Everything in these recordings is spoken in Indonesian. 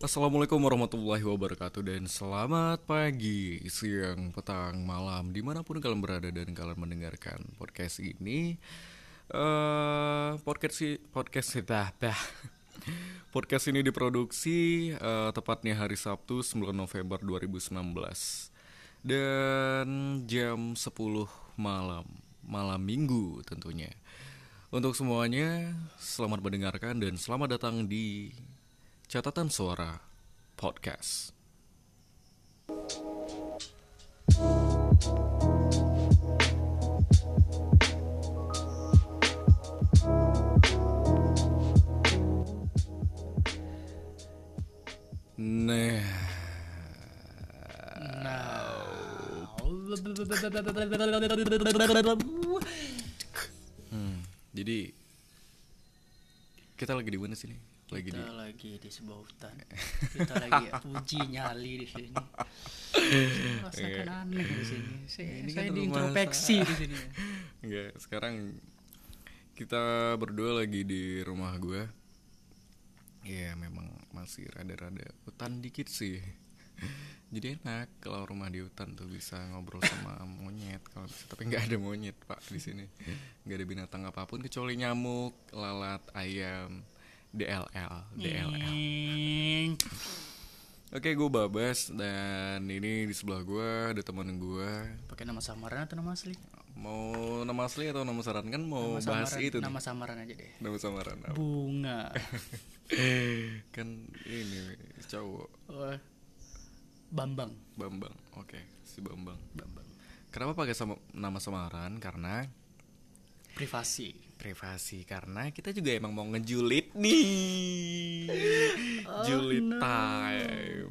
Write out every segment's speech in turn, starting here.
Assalamualaikum warahmatullahi wabarakatuh dan selamat pagi, siang, petang, malam di mana pun kalian berada dan kalian mendengarkan podcast ini. eh podcast si podcast dah dah. Podcast ini diproduksi eh, tepatnya hari Sabtu 9 November 2019 dan jam 10 malam malam minggu tentunya. Untuk semuanya, selamat mendengarkan dan selamat datang di Catatan Suara Podcast. Nah, hmm, jadi kita lagi di mana sih nih? Lagi di kita lagi di sebuah hutan kita lagi uji nyali di sini rasakan aneh di sini saya, Ini saya kan rumah diintrospeksi saya. di sini Enggak, sekarang kita berdua lagi di rumah gue. Ya memang masih rada-rada hutan dikit sih. Jadi enak kalau rumah di hutan tuh bisa ngobrol sama monyet kalau bisa. Tapi nggak ada monyet pak di sini. Nggak ada binatang apa pun kecuali nyamuk, lalat, ayam, DLL, DLL. Oke, gue Babas dan ini di sebelah gue ada teman gue. pakai nama samaran atau nama asli Mau nama asli atau nama saran kan mau nama bahas samaran itu nih. nama samaran aja deh Nama samaran apa? bunga kan ini cowok Oh, bambang Bambang. Oke, si Bambang. bambang Kenapa pakai sama nama samaran? Karena privasi privasi karena kita juga emang mau ngejulit nih. Julit time.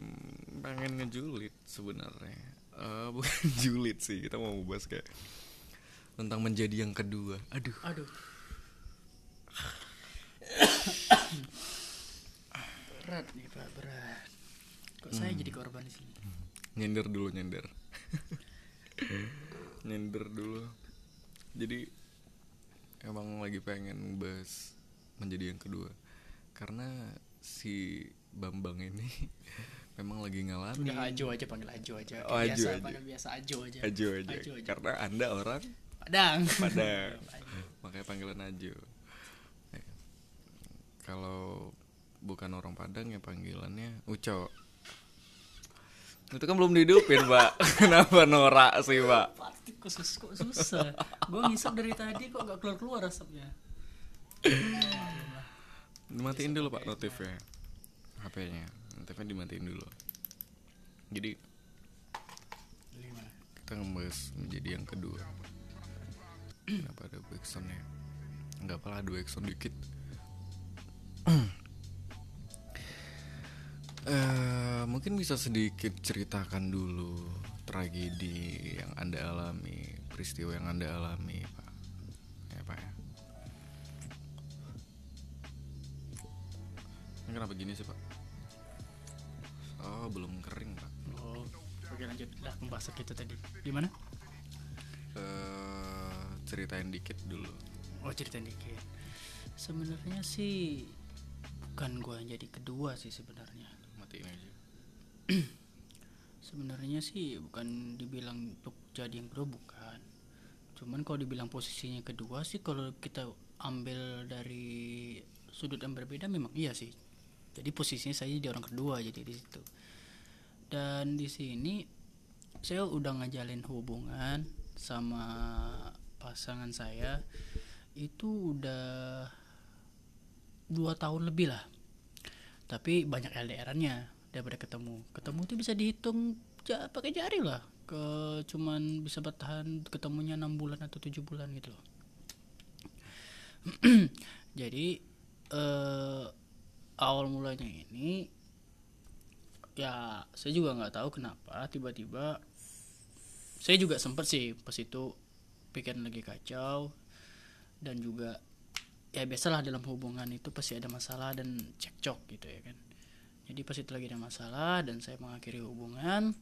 Pengen ngejulit sebenarnya. Eh, bukan julit sih, kita mau bahas kayak tentang menjadi yang kedua. Aduh. aduh berat nih pak berat kok saya jadi korban di sini nyender dulu nyender nyender dulu jadi emang lagi pengen bahas menjadi yang kedua. Karena si Bambang ini memang lagi ngalamin. Udah ajo aja panggil ajo aja. Kayak Oh, Ajo biasa aja. panggil biasa ajo aja. Ajo aja. Ajo aja. karena anda orang padang. Padang. Makanya panggilan Ajo. Eh, kalau bukan orang Padang ya panggilannya Uco itu kan belum dihidupin pak. Kenapa norak sih pak? Pasti kok sus kok susah. Gue ngisap dari tadi kok gak keluar keluar asapnya dimatiin dulu pak notifnya. HP-nya notifnya dimatiin dulu. Jadi Gimana? kita ngebahas menjadi yang kedua. Kenapa ada backsoundnya? Nggak apa ada backsound dikit Eh, mungkin bisa sedikit ceritakan dulu tragedi yang anda alami peristiwa yang anda alami pak. Ya pak ya. Ini kenapa gini sih pak? Oh belum kering pak. Oh oke lanjut. Lah pembahasan kita tadi. Gimana? Eh ceritain dikit dulu. Oh cerita dikit. Sebenarnya sih bukan gue yang jadi kedua sih sebenarnya matiin aja sebenarnya sih bukan dibilang untuk jadi yang kedua bukan. Cuman kalau dibilang posisinya kedua sih kalau kita ambil dari sudut yang berbeda memang iya sih. Jadi posisinya saya jadi orang kedua jadi di situ. Dan di sini saya udah ngajalin hubungan sama pasangan saya itu udah dua tahun lebih lah. Tapi banyak LDR-nya daripada ketemu. Ketemu tuh bisa dihitung ja, pakai jari lah. Ke cuman bisa bertahan ketemunya enam bulan atau tujuh bulan gitu loh. Jadi eh, awal mulanya ini ya saya juga nggak tahu kenapa tiba-tiba saya juga sempet sih pas itu pikiran lagi kacau dan juga ya biasalah dalam hubungan itu pasti ada masalah dan cekcok gitu ya kan. Jadi pas itu lagi ada masalah dan saya mengakhiri hubungan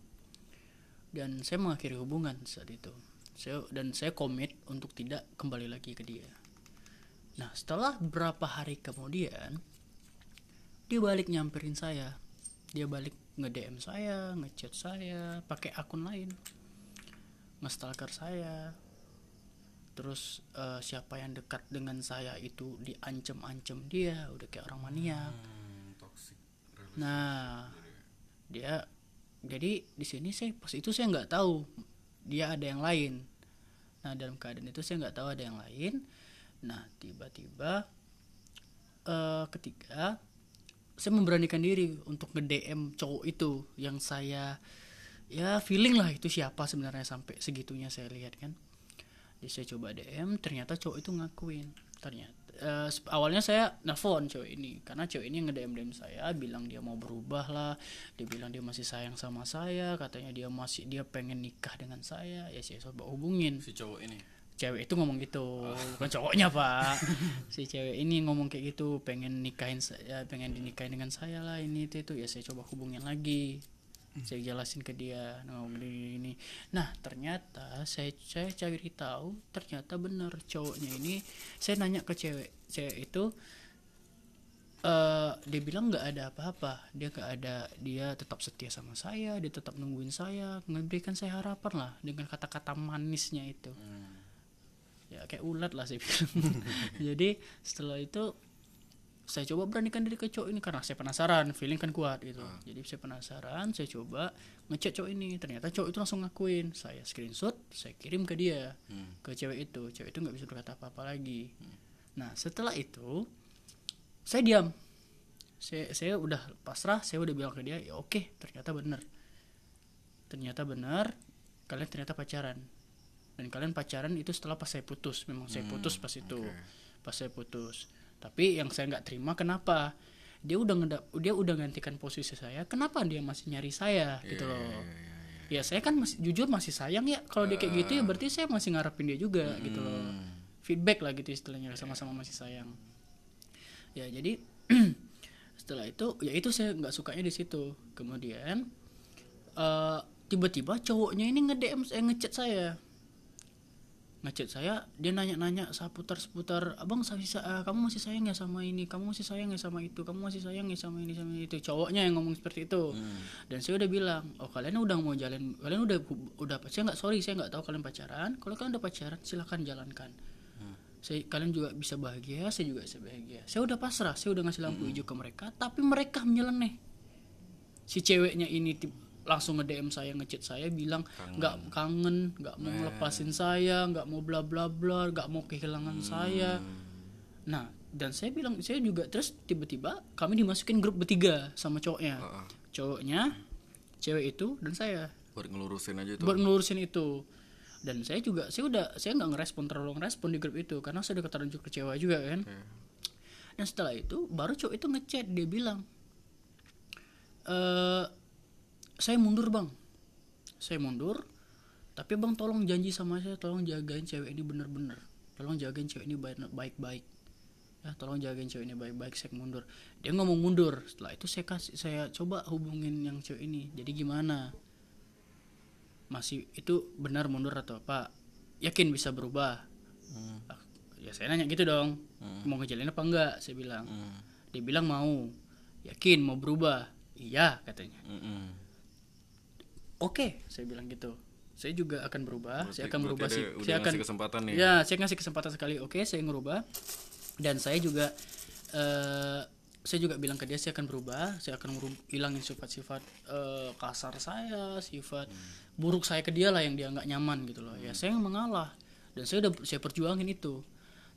dan saya mengakhiri hubungan saat itu. Saya dan saya komit untuk tidak kembali lagi ke dia. Nah setelah beberapa hari kemudian dia balik nyamperin saya. Dia balik nge DM saya ngechat saya pakai akun lain. Ngestalker saya. Terus eh, siapa yang dekat dengan saya itu diancem-ancem dia. Udah kayak orang maniak Hmm, toxic. Nah, jadi di sini saya pas itu saya nggak tahu dia ada yang lain. Nah dalam keadaan itu saya nggak tahu ada yang lain. Nah tiba-tiba eh ketika saya memberanikan diri untuk nge DM cowok itu yang saya ya feeling lah itu siapa sebenarnya sampai segitunya saya lihat kan. Jadi saya coba DM ternyata cowok itu ngakuin ternyata eh, sep- awalnya saya nelfon cowok ini. Karena cowok ini nge DM DM saya bilang dia mau berubah lah. Dia bilang dia masih sayang sama saya katanya dia masih dia pengen nikah dengan saya. Ya saya coba hubungin. Si cowok ini. cewek itu ngomong gitu. Bukan cowoknya pak. Si cewek ini ngomong kayak gitu pengen nikahin saya pengen dinikahin dengan saya lah ini itu itu. Ya saya coba hubungin lagi saya jelasin ke dia nah gini, gini. nah ternyata saya saya cari tahu ternyata benar cowoknya ini saya nanya ke cewek cewek itu eh dia bilang nggak ada apa-apa dia nggak ada dia tetap setia sama saya dia tetap nungguin saya memberikan saya harapan lah dengan kata-kata manisnya itu. Ya kayak ulat lah saya bilang. Jadi setelah itu saya coba beranikan diri ke cowok ini karena saya penasaran feeling kan kuat gitu. Jadi saya penasaran saya coba ngechat cowok ini. Ternyata cowok itu langsung ngakuin. Saya screenshot saya kirim ke dia ke cewek itu. Cewek itu nggak bisa berkata apa-apa lagi. Nah setelah itu saya diam. Saya saya udah pasrah saya udah bilang ke dia ya oke ternyata benar ternyata benar kalian ternyata pacaran. Dan kalian pacaran itu setelah pas saya putus. Memang saya putus pas itu. pas saya putus tapi yang saya nggak terima kenapa? Dia udah ngedap dia udah gantikan posisi saya kenapa dia masih nyari saya? Gitu loh. ya saya kan masih jujur masih sayang ya kalau dia kayak gitu ya berarti saya masih ngarepin dia juga gitu loh. Feedback lah gitu istilahnya sama-sama masih sayang. Ya jadi setelah itu ya itu saya nggak sukanya di situ. Kemudian eh, tiba-tiba cowoknya ini nge DM saya ngechat saya ngechat saya dia nanya-nanya seputar seputar abang eh, kamu masih sayang ya sama ini? Kamu masih sayang ya sama itu? Kamu masih sayang ya sama ini sama itu? Cowoknya yang ngomong seperti itu. Dan saya udah bilang oh kalian udah mau jalan kalian udah udah saya nggak sorry saya nggak tahu kalian pacaran. Kalau kalian udah pacaran silahkan jalankan. Saya kalian juga bisa bahagia saya juga bisa bahagia. Saya udah pasrah saya udah ngasih lampu hijau ke mereka tapi mereka nyeleneh si ceweknya ini langsung nge DM saya ngechat saya bilang nggak kangen nggak mau ngelepasin saya nggak mau bla bla bla nggak mau kehilangan saya. Nah dan saya bilang saya juga terus tiba-tiba kami dimasukin grup bertiga sama cowoknya. Cowoknya cewek itu dan saya. Buat ngelurusin aja tuh. buat ngelurusin itu. Dan saya juga saya udah saya nggak ngerespon terlalu ngerespon di grup itu karena saya udah terlanjur kecewa juga kan. Dan setelah itu baru cowok itu ngechat dia bilang eh saya mundur bang. Saya mundur tapi bang tolong janji sama saya tolong jagain cewek ini bener-bener. Tolong jagain cewek ini baik- baik-baik. Ya tolong jagain cewek ini baik-baik saya mundur. Dia ngomong mundur. Setelah itu saya kasih saya coba hubungin yang cewek ini. Jadi gimana? Masih itu benar mundur atau apa? Yakin bisa berubah? Ah, ya saya nanya gitu dong. Mau ngejalin apa enggak? saya bilang. Dia bilang mau. Yakin mau berubah? Iya katanya. Mm-mm. Oke saya bilang gitu. Saya juga akan berubah saya Berarti- akan berubah sih. saya akan ngasih kesempatan nih. ya saya ngasih kesempatan sekali. Oke saya ngerubah. Dan saya juga eh saya juga bilang ke dia saya akan berubah. Saya akan hilangin sifat-sifat eh, kasar saya sifat buruk saya ke dia lah yang dia nggak nyaman gitu loh. Ya saya mengalah. Dan saya udah saya perjuangin itu.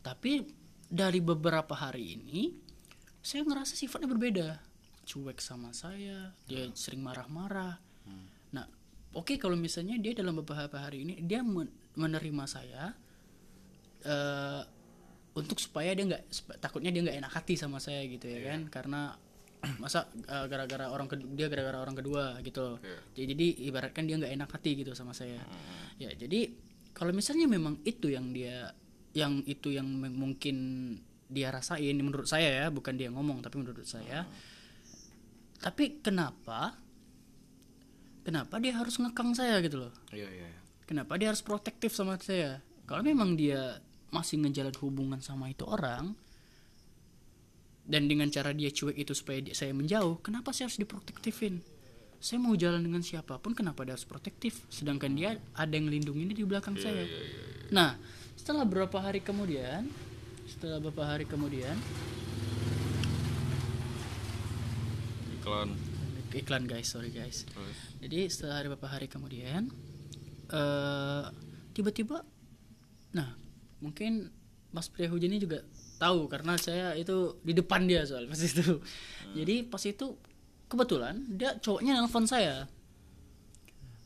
Tapi dari beberapa hari ini saya ngerasa sifatnya berbeda. Cuek sama saya dia sering marah-marah. Nah oke kalau misalnya dia dalam beberapa hari ini dia men- menerima saya eh untuk supaya dia nggak takutnya dia nggak enak hati sama saya gitu ya kan? Karena masa eh, gara-gara orang kedua dia gara-gara orang kedua gitu loh. jadi, jadi ibaratkan dia nggak enak hati gitu sama saya. Ya jadi kalau misalnya memang itu yang dia yang itu yang mungkin dia rasain menurut saya ya bukan dia ngomong tapi menurut saya. Tapi kenapa kenapa dia harus ngekang saya gitu loh? Iya iya. iya. kenapa dia harus protektif sama saya? Kalau memang dia masih ngejalan hubungan sama itu orang dan dengan cara dia cuek itu supaya dia, saya menjauh kenapa saya harus diprotektifin? Saya mau jalan dengan siapa pun kenapa dia harus protektif? Sedangkan dia ada yang lindungi di belakang saya. nah setelah beberapa hari kemudian setelah beberapa hari kemudian iklan iklan guys. Sorry guys. Terus? Jadi setelah hari beberapa hari kemudian eh tiba-tiba nah mungkin Mas Pria Hujan ini juga tahu karena saya itu di depan dia soal pas itu. Jadi pas itu kebetulan dia cowoknya nelfon saya.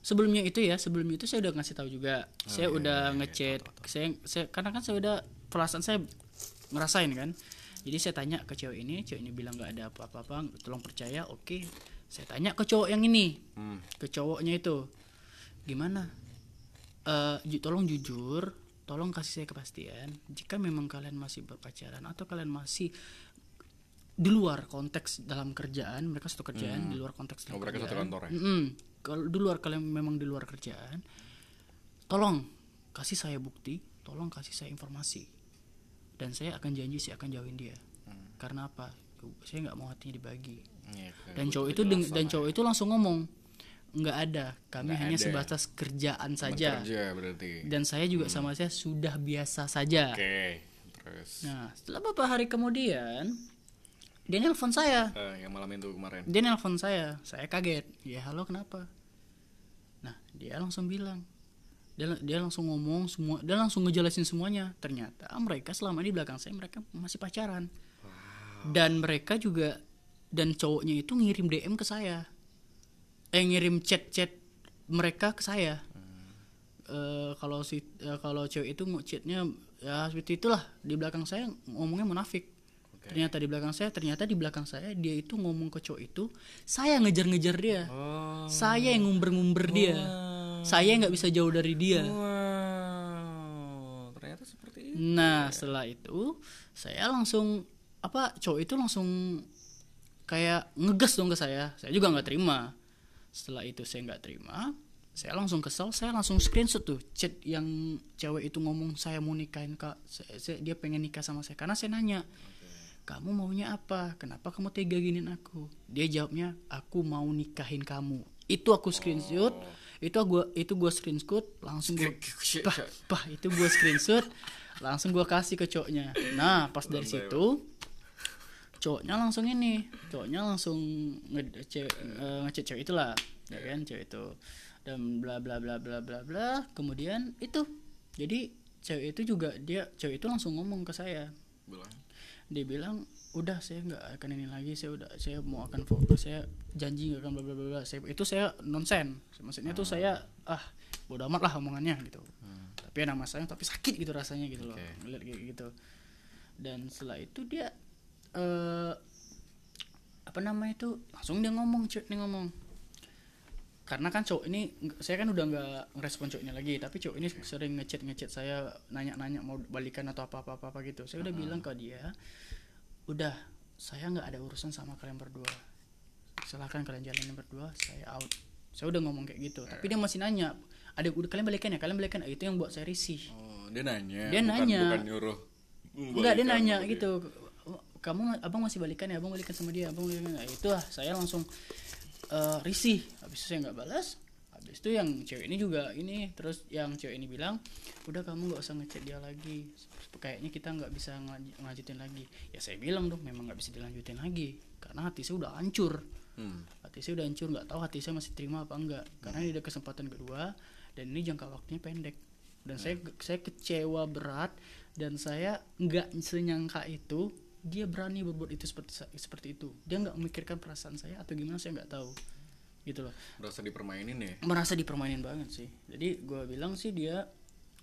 Sebelumnya itu ya sebelumnya itu saya udah ngasih tahu juga. Saya udah ngechat. Saya, saya karena kan saya udah perasaan saya ngerasain kan. Jadi saya tanya ke cewek ini cewek ini bilang nggak ada apa-apa tolong percaya oke saya tanya ke cowok yang ini hmm. ke cowoknya itu gimana Eh ju- tolong jujur tolong kasih saya kepastian jika memang kalian masih berpacaran atau kalian masih di luar konteks dalam kerjaan mereka satu kerjaan di luar konteks Oh, dalam mereka satu kerjaan. kantor ya? Mm-mm. kalau di luar kalian memang di luar kerjaan tolong kasih saya bukti tolong kasih saya informasi dan saya akan janji saya akan jauhin dia Hmm. karena apa saya nggak mau hatinya dibagi Iya, dan cowok itu deng- dan cowok itu langsung ngomong nggak ada kami Nggak hanya ada. sebatas kerjaan saja. Bekerja berarti. Dan saya juga sama saya sudah biasa saja. Oke terus. Nah setelah beberapa hari kemudian dia nelpon saya. Eh, yang malam itu kemarin. Dia nelpon saya. Saya kaget. Ya halo kenapa? Nah dia langsung bilang. Dia dia langsung ngomong semua dia langsung ngejelasin semuanya. Ternyata mereka selama ini di belakang saya mereka masih pacaran. Dan mereka juga dan cowoknya itu ngirim DM ke saya. Eh ngirim chat-chat mereka ke saya. Eh, kalau si eh, kalau cewek itu chatnya ya seperti itulah. Di belakang saya ngomongnya munafik. Oke. ternyata di belakang saya ternyata di belakang saya dia itu ngomong ke cowok itu saya ngejar-ngejar dia. Oh. Saya yang ngumber-ngumber dia. Saya nggak bisa jauh dari dia. Wow. Ternyata seperti itu nah setelah itu saya langsung apa cowok itu langsung kayak ngegas dong ke saya. Saya juga nggak terima. Setelah itu saya nggak terima saya langsung kesel. Saya langsung screenshot tuh chat yang cewek itu ngomong saya mau nikahin kak. Saya- saya- dia pengen nikah sama saya. Karena saya nanya kamu maunya apa? Kenapa kamu tega giniin aku? Dia jawabnya aku mau nikahin kamu. Itu aku screenshot. Itu gua itu gua screenshot langsung gua pah, pah itu gua screenshot langsung gua kasih ke cowoknya. Nah pas dari situ cowoknya langsung ini cowoknya langsung nge cewek, eh, ngechat cewek itulah ya kan cewek itu. Dan bla bla bla bla bla bla kemudian itu jadi cewek itu juga dia cewek itu langsung ngomong ke saya. Bilang. Dia bilang udah saya nggak akan ini lagi saya udah saya mau akan fokus saya janji nggak akan bla bla bla saya itu saya nonsen. Maksudnya tuh saya ah bodo amat lah omongannya gitu. Tapi ada masalahnya tapi sakit gitu rasanya gitu loh Oke. ngeliat kayak gitu. Dan setelah itu dia eh apa namanya itu langsung dia ngomong cuy dia ngomong. Karena kan cowok ini saya kan udah nggak ngerespon cowok ini lagi tapi cowok ini sering ngechat ngechat saya nanya-nanya mau balikan atau apa apa apa, gitu. Saya udah bilang ke dia udah saya nggak ada urusan sama kalian berdua. Silahkan kalian jalanin berdua saya out. Saya udah ngomong kayak gitu tapi dia masih nanya ada udah kalian balikan ya? Kalian balikan ya? itu yang buat saya risih. Oh dia nanya Dia bukan, nanya. bukan nyuruh Enggak dia nanya sama dia. gitu kamu abang masih balikan ya abang balikan sama dia abang balikan nah, itu lah saya langsung eh, risih habis itu saya nggak balas habis itu yang cewek ini juga ini terus yang cewek ini bilang udah kamu nggak usah ngechat dia lagi kayaknya kita nggak bisa ngajutin lagi. Ya saya bilang dong memang nggak bisa dilanjutin lagi karena hati saya udah hancur. Hmm. hati saya udah hancur nggak tahu hati saya masih terima apa enggak karena ini ada kesempatan kedua dan ini jangka waktunya pendek. Dan saya saya kecewa berat dan saya nggak senyangka itu dia berani berbuat itu seperti seperti itu. Dia nggak memikirkan perasaan saya atau gimana saya nggak tahu. Gitu loh. Merasa dipermainin ya? Merasa dipermainin banget sih. Jadi gue bilang sih dia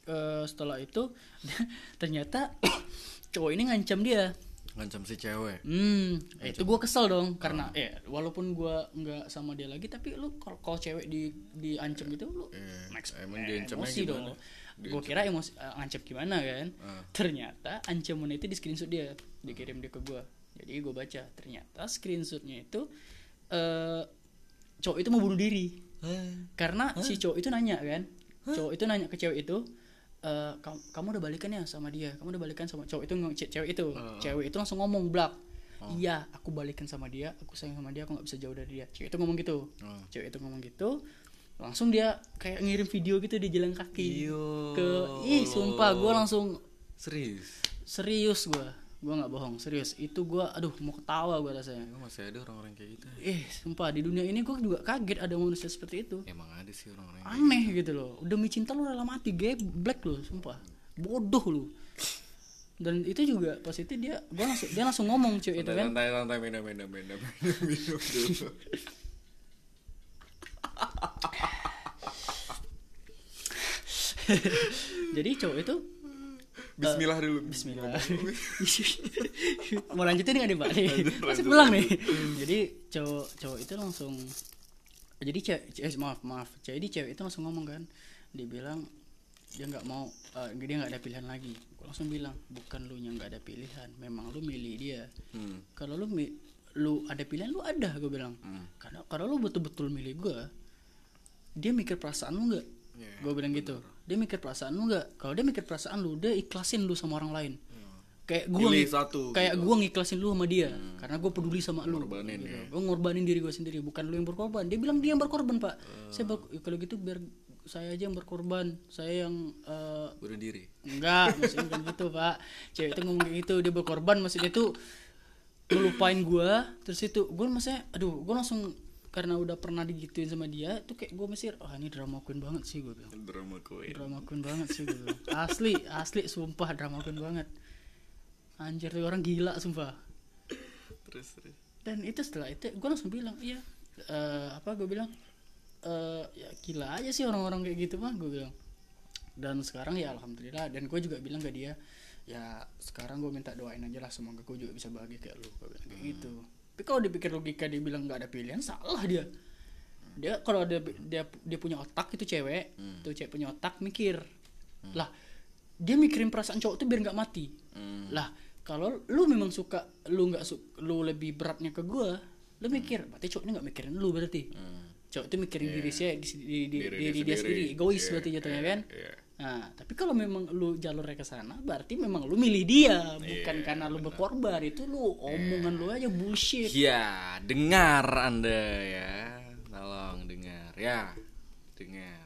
eh, setelah itu ternyata cowok ini ngancam dia. Ngancam si cewek? Hmm, eh, itu gue kesel dong karena ya walaupun gue nggak sama dia lagi tapi lu kalau cewek di diancam gitu lu Eh, next emang eh, emosi gimana? dong. Gue kira emosi eh, ngancam gimana kan? Ah. Ternyata ancaman itu di screenshot dia, dikirim dia ke gue. Jadi gue baca ternyata screenshotnya itu eh cowok itu mau bunuh diri karena si cowok itu nanya kan, cowok itu nanya ke cewek itu. eh, kamu, kamu udah balikan ya sama dia kamu udah balikan sama cowok itu cewek itu Ah. cewek itu langsung ngomong blak iya aku balikan sama dia aku sayang sama dia aku nggak bisa jauh dari dia cewek itu ngomong gitu Oh. cewek itu ngomong gitu langsung dia kayak ngirim video gitu di jalan kaki. Iyo. ke ih sumpah gue langsung Serius. serius gue gue nggak bohong serius. Itu gue aduh mau ketawa gue rasanya. Emang masih ada orang-orang kayak gitu. eh sumpah di dunia ini gue juga kaget ada manusia seperti itu. Emang ada sih orang-orang. aneh gitu. loh. Demi cinta lu rela mati gay black lu sumpah. Bodoh lu. Dan itu juga pas itu dia gua langsung dia langsung ngomong cuy itu kan. Santai, santai, minum, minum, minum, minum, minum dulu. jadi cowok itu Bismillah dulu. Bismillah. Mau lanjutin nggak nih pak nih masih pulang nih. jadi cowok cowok itu langsung jadi cewek eh, maaf maaf. Jadi cewek itu langsung ngomong kan. Dia bilang dia nggak mau eh, dia nggak ada pilihan lagi. Gua langsung bilang bukan lu yang nggak ada pilihan memang lu milih dia. Hmm. kalau lu lu ada pilihan lu ada gue bilang. Hmm. karena kalau lu betul-betul milih gue dia mikir perasaan lu nggak? Iya, gue bilang gitu. dia mikir perasaan lu nggak? Kalau dia mikir perasaan lu dia ikhlasin lu sama orang lain. Kayak gue satu, kayak gue ngiklasin lu sama dia karena gue peduli sama lu. Ngorbanin gitu. ya. gue ngorbanin diri gue sendiri bukan lu yang berkorban. Dia bilang dia yang berkorban pak. Saya bak- kalau gitu biar saya aja yang berkorban. Saya yang eh, Bunuh diri. Enggak, maksudnya bukan gitu pak. Cewek itu ngomong gitu, dia berkorban. Maksudnya itu ngelupain gue Terus itu, gue maksudnya Aduh, gue langsung Karena udah pernah digituin sama dia Itu kayak gue masih Ah ini drama queen banget sih gue bilang. Drama queen. Drama queen banget sih gue bilang. Asli, asli, sumpah drama queen banget. Anjir tuh orang gila sumpah. Terus, terus. Dan itu setelah itu gue langsung bilang Iya, eh, apa gue bilang eh ya gila aja sih orang-orang kayak gitu mah gue bilang. Dan sekarang ya alhamdulillah dan gue juga bilang ke dia ya sekarang gue minta doain aja lah semoga gue juga bisa bahagia kayak lu gue bilang kayak gitu tapi kalau dipikir logika dia bilang nggak ada pilihan salah dia. Dia kalau dia dia dia punya otak itu cewek tuh cewek punya otak mikir lah dia mikirin perasaan cowok tuh biar nggak mati. Hmm. lah kalau lu memang suka lu nggak su lu lebih beratnya ke gue lu mikir berarti cowok ini nggak mikirin lu berarti. Hmm. cowok itu mikirin diri saya di, di, di, Diri diri dia dia sendiri. sendiri egois Iya, berarti jatuhnya iya, kan? iya. Nah tapi kalau memang lu jalurnya ke sana berarti memang lu milih dia bukan Iya, karena lu berkorban itu lu omongan lu aja bullshit Ya, dengar Anda ya. Tolong dengar ya. Dengar.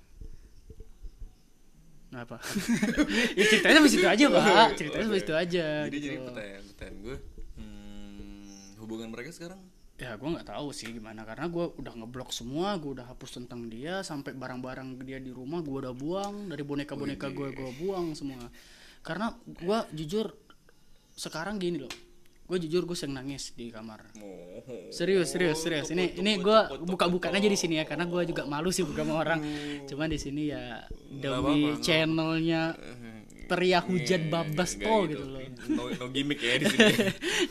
Kenapa? ya ceritanya sampai situ aja, Pak. Ceritanya sampai Oke. situ aja. Jadi gitu. jadi pertanyaan pertanyaan gue, hmm, hubungan mereka sekarang Ya gue nggak tahu sih gimana karena gue udah ngeblok semua, gue udah hapus tentang dia sampai barang-barang dia di rumah gue udah buang dari boneka-boneka gue gue buang semua. Karena gue jujur sekarang gini loh, gue jujur gue sering nangis di kamar. Oh, Serius, serius, serius. Ini ini gue buka-bukan aja di sini ya karena gue juga malu sih buka sama orang. Cuman di sini ya demi channelnya Teria Hujan Babas Nggak to gitu. gitu loh. No, no gimmick ya di sini.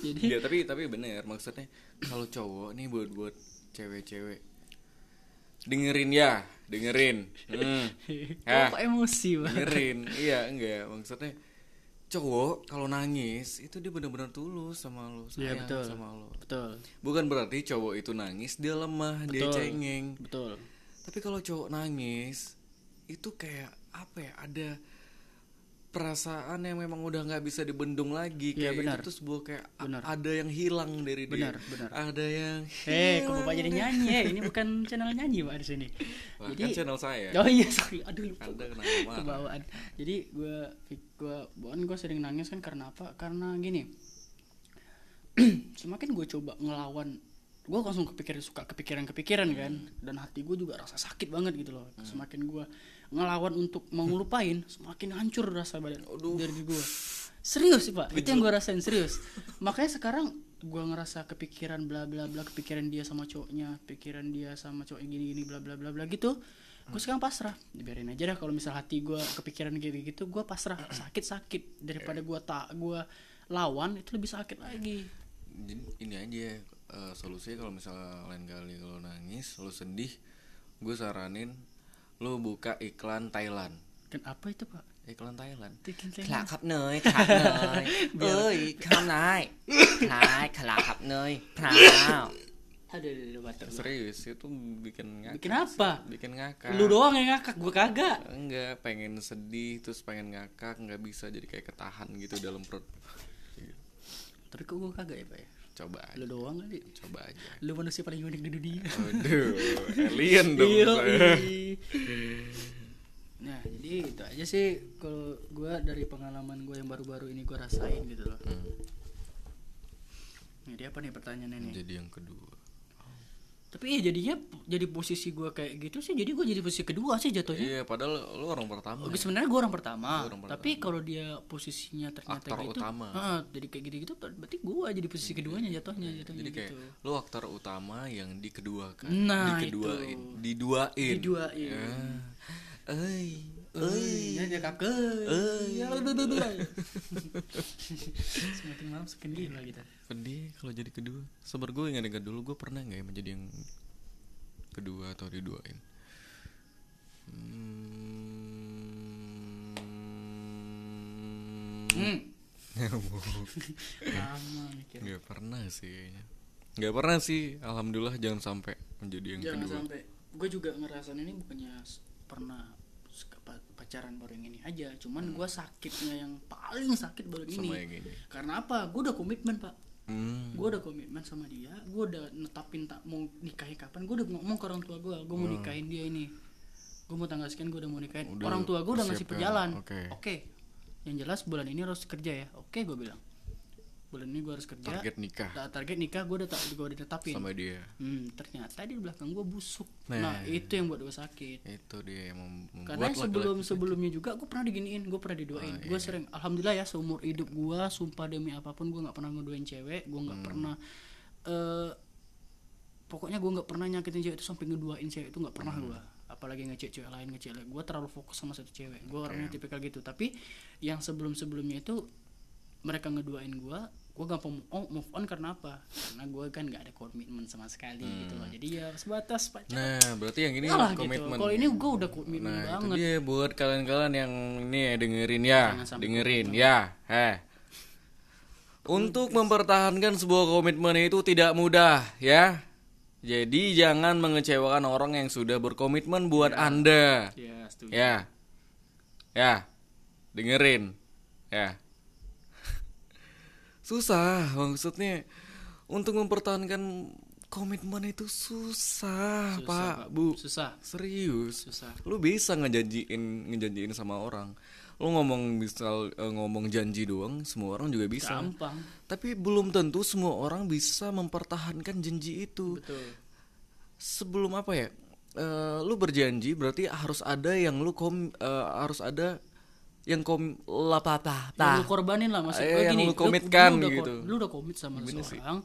Jadi ya, tapi tapi bener maksudnya kalau cowok nih buat buat cewek-cewek dengerin ya, dengerin. Hmm. kok emosi banget. dengerin. Iya, enggak maksudnya cowok kalau nangis itu dia benar-benar tulus sama lo, Iya sayang betul. sama lo. Betul. Bukan berarti cowok itu nangis dia lemah, dia Betul. cengeng. Betul. Tapi kalau cowok nangis itu kayak apa ya? Ada perasaan yang memang udah nggak bisa dibendung lagi Iya, kayak benar. itu tuh sebuah kayak Benar. ada yang hilang dari Benar, dia. benar. Ada yang Eh, kok bapak jadi nyanyi ya? Ini bukan channel nyanyi pak di sini. Wah, Jadi, kan channel saya. oh iya sorry, aduh lupa. Anda kenapa? Kebawaan. Jadi gue, gue, bukan gue sering nangis kan karena apa? Karena gini. Semakin gue coba ngelawan, gue langsung kepikiran suka kepikiran-kepikiran kan, dan hati gue juga rasa sakit banget gitu loh. Semakin gue ngelawan untuk mau ngelupain, semakin hancur rasa badan dari gue. Serius sih pak, itu yang gue rasain serius. Makanya sekarang gue ngerasa kepikiran bla bla bla, kepikiran dia sama cowoknya, pikiran dia sama cowok gini gini bla bla bla bla gitu. Gue sekarang pasrah, biarin aja dah kalau misal hati gue kepikiran gitu gitu, gue pasrah, sakit sakit daripada gue tak gue lawan itu lebih sakit lagi. Jadi ini aja eh, solusinya kalau misalnya lain kali kalau nangis, lo sedih, gue saranin lo buka iklan Thailand. Dan apa itu pak? Iklan Thailand. Bikin ขลาขับเนยขับเนยเอ้ยข้ามนายนายขลาขับเนยพราว Aduh, aduh, aduh, batuk. Serius itu bikin ngakak. Bikin apa? Bikin ngakak. Lu doang yang ngakak, gue kagak. Enggak, pengen sedih terus pengen ngakak nggak bisa jadi kayak ketahan gitu dalam perut. Tapi kok gue kagak ya pak ya? Coba aja. lu doang kali. Coba aja. Lu manusia paling unik di dunia. Aduh alien dong Iya, saya. nah jadi itu aja sih kalau gue dari pengalaman gue yang baru-baru ini gue rasain gitu loh. Hmm, jadi apa nih pertanyaannya nih? Jadi yang kedua tapi iya jadinya jadi posisi gue kayak gitu sih jadi gue jadi posisi kedua sih jatuhnya iya padahal lu orang pertama Oke, sebenarnya gue orang pertama, Lu orang tapi kalau dia posisinya ternyata Aktor gitu, utama. ah, jadi kayak gitu-gitu, berarti gue jadi posisi keduanya jatuhnya, jatuhnya jadi kayak gitu. lu aktor utama yang dikeduakan Nah, dikeduain itu. diduain Diduain. ya. Oi, Eh, oi. ya udah udah udah. Semakin malam semakin gila kita. Pedih kalau jadi kedua. Sabar gue ingat ingat dulu gue pernah nggak ya menjadi yang kedua atau diduain. Hmm. Hmm. Lama mikir. Nggak pernah sih kayaknya. Nggak pernah sih. Alhamdulillah jangan sampai menjadi yang Jangan kedua. sampai. Gue juga ngerasain ini bukannya pernah pacaran baru yang ini aja, cuman gue sakitnya yang paling sakit baru ini. Hmm. Sama yang ini. Karena apa? Gue udah komitmen pak. Hmm. gue udah komitmen sama dia gue udah netapin tak mau nikahi kapan gue udah ngomong ke orang tua gue gue mau nikahin dia ini gue mau tanggal sekian gue udah mau nikahin Udah orang tua gue udah ngasih perjalan oke. yang jelas bulan ini harus kerja ya oke gue bilang bulan ini gue harus kerja. Target nikah. Nah, target nikah gue udah tak gue udah tetapin sama dia. hmm, ternyata di belakang gue busuk. Nah. nah, itu yang buat gue sakit. Itu dia yang mem- membuat karena sebelum sebelumnya juga gue pernah diginiin gue pernah didoain. Oh, gue sering alhamdulillah ya seumur hidup gue sumpah demi apa pun gue nggak pernah ngedoain cewek gue nggak Hmm. pernah eh pokoknya gue nggak pernah nyakitin cewek itu sampai ngeduain cewek itu nggak pernah Hmm. gue apalagi ngecek cewek lain ngecek gue terlalu fokus sama satu cewek. Gue orangnya tipikal gitu. Tapi yang sebelum sebelumnya itu mereka ngeduain gue gue gampang move on, move on karena apa karena gue kan nggak ada komitmen sama sekali gitu loh jadi ya sebatas pacaran Hmm. Nah, berarti yang ini Yalah gitu. komitmen. Kalau ini gue udah komitmen Nah, itu banget. dia buat kalian-kalian yang ini ya, dengerin ya, dengerin ya. Eh. Untuk mempertahankan sebuah komitmen itu tidak mudah, ya. Jadi jangan mengecewakan orang yang sudah berkomitmen buat Anda. Ya, setuju. Ya. Ya. Dengerin. Ya. Susah maksudnya untuk mempertahankan komitmen itu susah, Susah, Pak. Bu. Susah. Serius. Susah. Lu bisa ngejanjiin ngejanjiin sama orang. Lu ngomong misal eh, ngomong janji doang, semua orang juga bisa. Gampang. Tapi belum tentu semua orang bisa mempertahankan janji itu. Betul. Sebelum apa ya? eh, lu berjanji berarti harus ada yang lu kom eh, harus ada yang kom lapata Yang lu korbanin lah maksud Eh, yang gini. lu komitkan udah, gitu. Lu udah komit sama seseorang.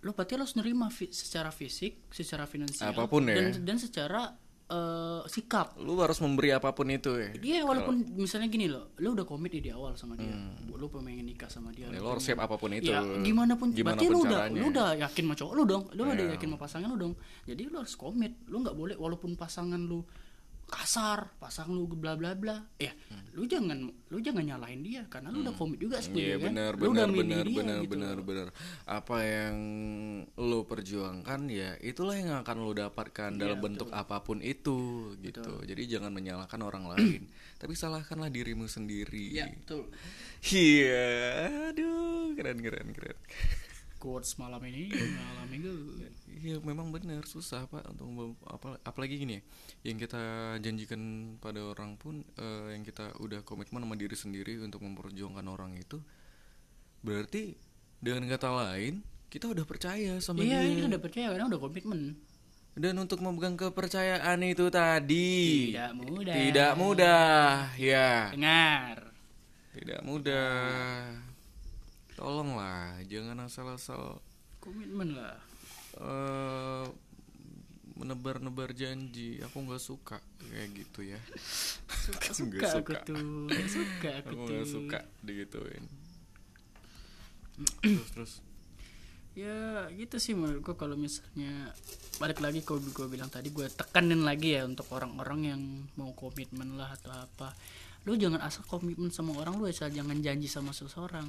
Lu berarti lu harus nerima fi- secara fisik, secara finansial, Apa pun ya. dan dan secara eh, sikap. lu harus memberi apa pun itu ya. Dia walaupun misalnya gini loh, lu udah komit di awal sama dia, lu pengen nikah sama dia. Ya, lu lu harus siap apa pun itu. Ya, gimana pun Gimana berarti pun lu udah lu udah yakin sama cowok lu dong. Lu udah Iya. yakin sama pasangan lu dong. Jadi lu harus komit. Lu nggak boleh walaupun pasangan lu kasar, pasangan lu bla bla bla. Ya, lu jangan lu jangan nyalahin dia karena lu udah komit juga setuju Iya kan? benar lu udah benar dia benar gitu. benar. Apa yang lo perjuangkan ya itulah yang akan lo dapatkan dalam bentuk apa pun itu gitu. Jadi jangan menyalahkan orang lain, tapi salahkanlah dirimu sendiri. Iya, betul. Iya, aduh keren keren keren. Quotes malam ini mengalami gue. Iya memang benar susah pak untuk apa apalagi gini ya yang kita janjikan pada orang pun eh, yang kita udah komitmen sama diri sendiri untuk memperjuangkan orang itu berarti dengan kata lain kita udah percaya sama Iya, dia ini udah percaya karena udah komitmen. dan untuk memegang kepercayaan itu tadi Tidak mudah. tidak mudah ya Dengar. tidak mudah tolonglah jangan asal-asal Komitmen lah. eh menebar-nebar janji aku nggak suka kayak gitu ya Suka, Nggak suka aku suka. tuh. Nggak Suka aku aku tuh. suka digituin terus terus ya gitu sih menurut gue kalau misalnya balik lagi kalau gue bilang tadi gue tekanin lagi ya untuk orang-orang yang mau komitmen lah atau apa lu jangan asal komitmen sama orang lu asal jangan janji sama seseorang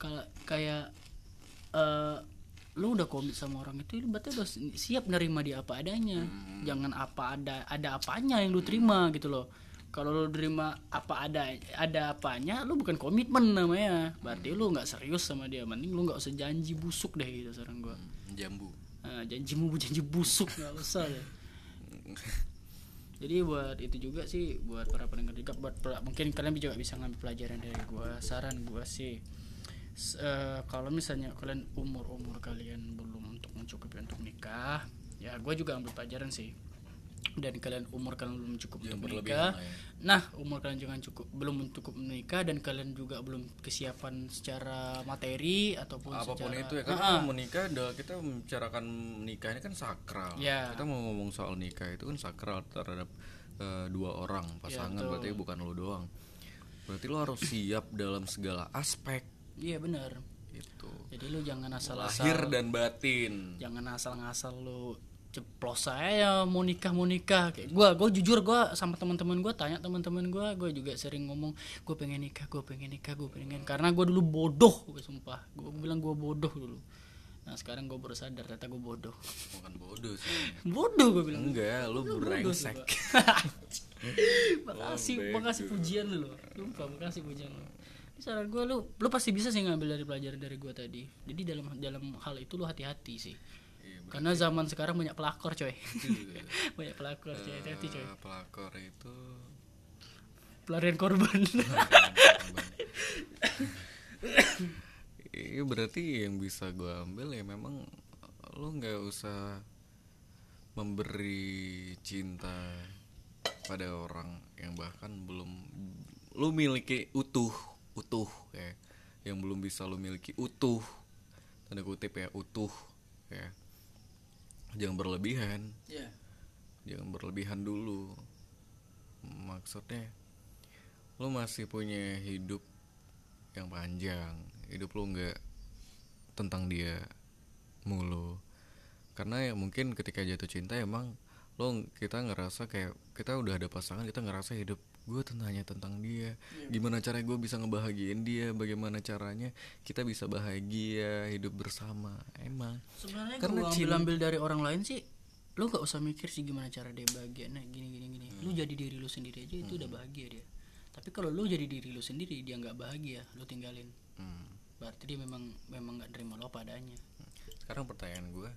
kalau kayak eh lu udah komit sama orang itu lu berarti udah siap nerima dia apa adanya. Jangan apa ada ada apanya yang lu terima gitu loh. Kalau lu terima apa ada ada apanya lu bukan komitmen namanya. Berarti lu nggak serius sama dia. Mending lu nggak usah janji busuk deh gitu saran gua. Jambu. Nah, janjimu janji busuk nggak usah deh. Jadi buat itu juga sih buat para pendengar juga buat mungkin kalian juga bisa ngambil pelajaran dari gua saran gua sih eh, kalau misalnya kalian umur umur kalian belum untuk mencukupi untuk nikah ya gua juga ambil pelajaran sih. Dan kalian umur kalian belum cukup Jangan untuk berlebihan menikah. ya. nah umur kalian jangan cukup belum cukup menikah dan kalian juga belum kesiapan secara materi ataupun apa pun secara itu ya kan kalau menikah kita membicarakan menikah ini kan sakral. Ya. kita mau ngomong soal nikah itu kan sakral terhadap eh, dua orang pasangan. Betul. berarti bukan lo doang. Berarti lo harus siap dalam segala aspek iya benar. Itu jadi lu jangan asal-asal lahir dan batin. Jangan asal ngasal lu ceplos saya mau nikah mau nikah. Kayak gua gua jujur gua sama teman-teman gua tanya teman-teman gua gua juga sering ngomong gue pengen nikah gue pengen nikah gue pengen karena gua dulu bodoh gue sumpah. Gua bilang gua bodoh dulu. Nah sekarang gua baru sadar ternyata gua bodoh. Bukan bodoh sih. Bodoh gua bilang. Enggak bodoh sih, brengsek makasih makasih pujian lu sumpah makasih pujian lu saran gue lu lu pasti bisa sih ngambil dari pelajaran dari gue tadi. Jadi dalam dalam hal itu lu hati-hati sih. Iya, karena zaman sekarang banyak pelakor coy. Banyak pelakor coy. Hati-hati coy. Eh, pelakor itu pelarian korban. Iya berarti yang bisa gue ambil ya memang lo nggak usah memberi cinta pada orang yang bahkan belum lo miliki utuh utuh ya. Yang belum bisa lo miliki utuh. Tanda kutip ya utuh ya. Jangan berlebihan. Ya jangan berlebihan dulu. Maksudnya lo masih punya hidup yang panjang. Hidup lo nggak tentang dia mulu. Karena ya mungkin ketika jatuh cinta emang lo kita ngerasa kayak kita udah ada pasangan kita ngerasa hidup gue tentangnya tentang dia. Gimana caranya gue bisa ngebahagiain dia? Bagaimana caranya kita bisa bahagia hidup bersama? Emang. Sebenarnya Karena cinta- ambil ambil dari orang lain sih lu gak usah mikir sih gimana cara dia bahagia. Nah gini gini gini. Lu jadi diri lu sendiri aja itu udah bahagia dia. Tapi kalau lu jadi diri lu sendiri dia nggak bahagia lu tinggalin. Hmm. berarti dia memang memang nggak nerima lo apa adanya. Sekarang pertanyaan gue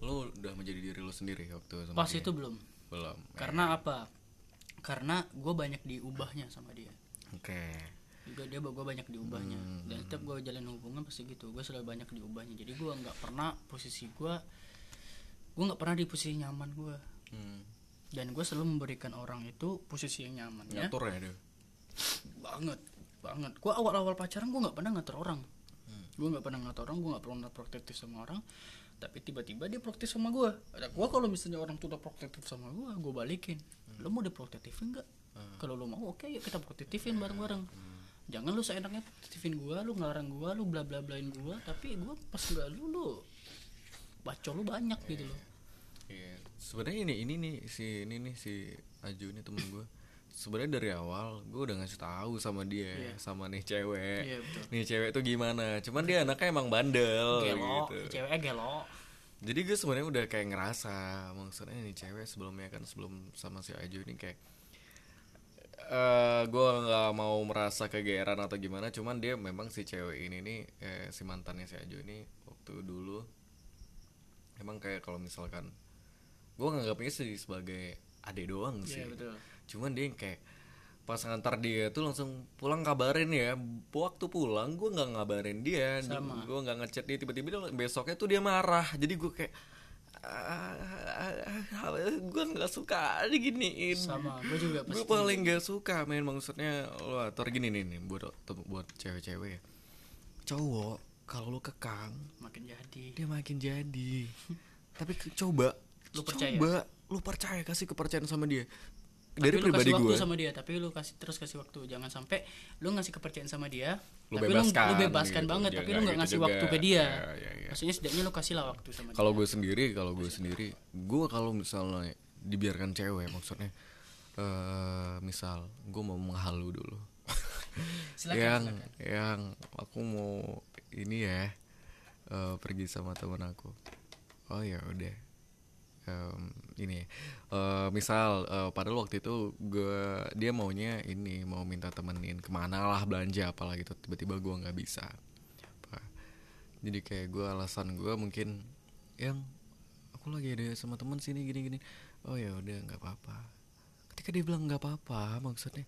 lo udah menjadi diri lo sendiri waktu sama pas dia? itu belum. Belum. Karena apa karena gue banyak diubahnya sama dia. Oke. Juga dia gue banyak diubahnya. Dan setiap gue jalan hubungan pasti gitu gue selalu banyak diubahnya. Jadi gue nggak pernah posisi gue gue nggak pernah di posisi nyaman gue hmm. dan gue selalu memberikan orang itu posisi yang nyaman ya. Ngatur ya dia? Banget banget. Gue awal-awal pacaran gue nggak pernah ngatur orang. Gue nggak pernah ngatur orang gue nggak pernah protektif sama orang tapi tiba-tiba dia protektif sama gue ada gue kalau misalnya orang tuh udah protektif sama gue gue balikin. Lo mau diprotektifin nggak? Kalau lo mau oke yuk kita protektifin bareng-bareng. Jangan lu seenaknya protektifin gue lu ngelarang gue lu bla bla blain gue tapi gue pas nggak lu lu bacol lu banyak gitu loh. Iya. sebenarnya ini ini nih si ini nih si Aju ini temen gue sebenarnya dari awal gue udah ngasih tahu sama dia sama nih cewek. Iya, betul. nih cewek tuh gimana? Cuman dia anaknya emang bandel gelo gitu. ceweknya gelo. Jadi gue sebenarnya udah kayak ngerasa maksudnya nih cewek sebelumnya kan sebelum sama si Aju ini kayak eh gue nggak mau merasa kegeeran atau gimana cuman dia memang si cewek ini nih eh, si mantannya si Aju ini waktu dulu emang kayak kalau misalkan gue nganggapnya sih sebagai adik doang sih. Iya, betul. Cuman dia yang kayak pas ngantar dia tuh langsung pulang kabarin ya. Waktu pulang gue nggak ngabarin dia. Sama. gue nggak ngechat dia tiba-tiba dia- besoknya tuh dia marah. Jadi gue kayak "Ah, gue nggak suka diginiin. Sama gue juga gue paling gak suka main maksudnya lo atur gini nih nih buat buat cewek-cewek ya. cowok kalau lo kekang makin jadi. dia makin jadi. Tapi coba Lu percaya? coba lu percaya kasih kepercayaan sama dia dari lu pribadi gue sama dia tapi lu kasih terus kasih waktu jangan sampai lu ngasih kepercayaan sama dia Lu tapi bebaskan lu, lu bebaskan gitu. banget Jangan tapi lu nggak gitu ngasih juga. waktu ke dia Ya, ya, ya. maksudnya setidaknya lu kasih lah waktu sama kalau gue sendiri kalau gue sendiri gue kalau misalnya dibiarkan cewek maksudnya eh misal gue mau menghalu dulu Silakan, yang silakan. yang aku mau ini ya eh, pergi sama teman aku oh ya udah em, ini eh, misal eh, padahal waktu itu gue dia maunya ini mau minta temenin ke mana lah belanja apalah gitu tiba-tiba gue nggak bisa Apa. jadi kayak gue alasan gue mungkin yang aku lagi ada sama teman sini gini-gini oh ya udah nggak apa-apa ketika dia bilang nggak apa-apa maksudnya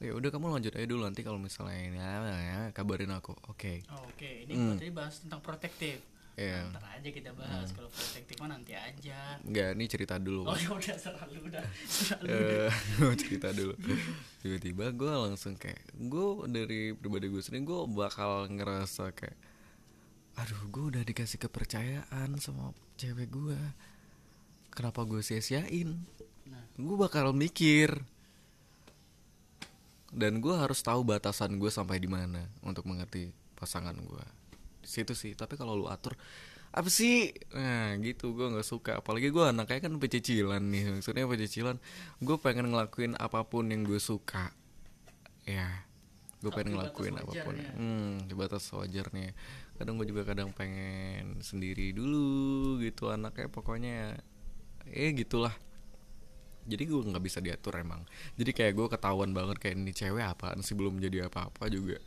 "Oh, ya udah kamu lanjut aja dulu nanti kalau misalnya ini ya, kabarin aku oke Oh, Oke, ini Hmm. berarti bahas tentang protektif. Iya. Ntar aja kita bahas. Kalau protektif mah nanti aja. nggak ini cerita dulu. Oh ya udah selalu udah. Selalu. Eh, cerita dulu. Tiba-tiba gue langsung kayak gue dari pribadi gue sendiri gue bakal ngerasa kayak aduh gue udah dikasih kepercayaan sama cewek gue kenapa gue sia-siain? Nah. gue bakal mikir. Dan gue harus tahu batasan gue sampai di mana untuk mengerti pasangan gue situ sih. Tapi kalau lu atur apa sih? Nah gitu. Gue nggak suka. Apalagi gue anaknya kan pecicilan nih. Maksudnya pecicilan. Gue pengen ngelakuin apa pun yang gue suka. Ya gue pengen ngelakuin apa pun. wajarnya. hmm di batas wajarnya. Kadang gue juga kadang pengen sendiri dulu gitu anaknya. Pokoknya eh gitulah. Jadi gue nggak bisa diatur emang. Jadi kayak gue ketahuan banget kayak ini cewek apaan sih? Belum jadi apa-apa juga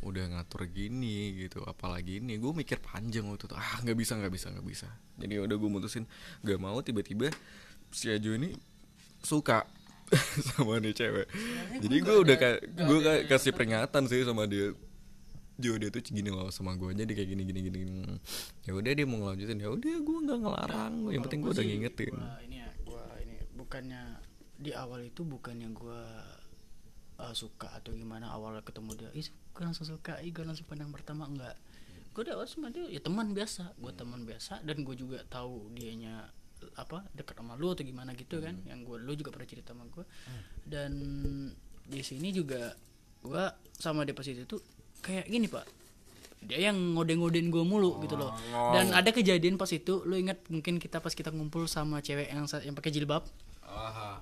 udah ngatur gini gitu apalagi ini. Gue mikir panjang waktu itu ah nggak bisa nggak bisa nggak bisa. Jadi udah gue mutusin gak mau tiba-tiba si Ajo ini suka sama nih cewek. Jadi gue udah gue kayak kasih peringatan sih sama dia. Jo dia tuh gini loh sama gue jadi kayak gini gini gini ya udah dia mau ngelanjutin. Ya udah gue nggak ngelarang. Yang penting gue udah ngingetin. Gua ini ya, gua ini bukannya di awal itu bukannya gua uh, suka atau gimana awal ketemu dia, ih gue langsung suka, ih gue langsung pandang pertama enggak. Gue udah awal sama dia ya teman biasa, gue teman biasa dan gue juga tahu dianya apa dekat sama lu atau gimana gitu kan, yang gue lu juga pernah cerita sama gue dan di sini juga gua sama dia pas itu tuh kayak gini pak. Dia yang ngode-ngodein gue mulu gitu loh. Dan ada kejadian pas itu lu ingat mungkin kita pas kita ngumpul sama cewek yang yang pakai jilbab?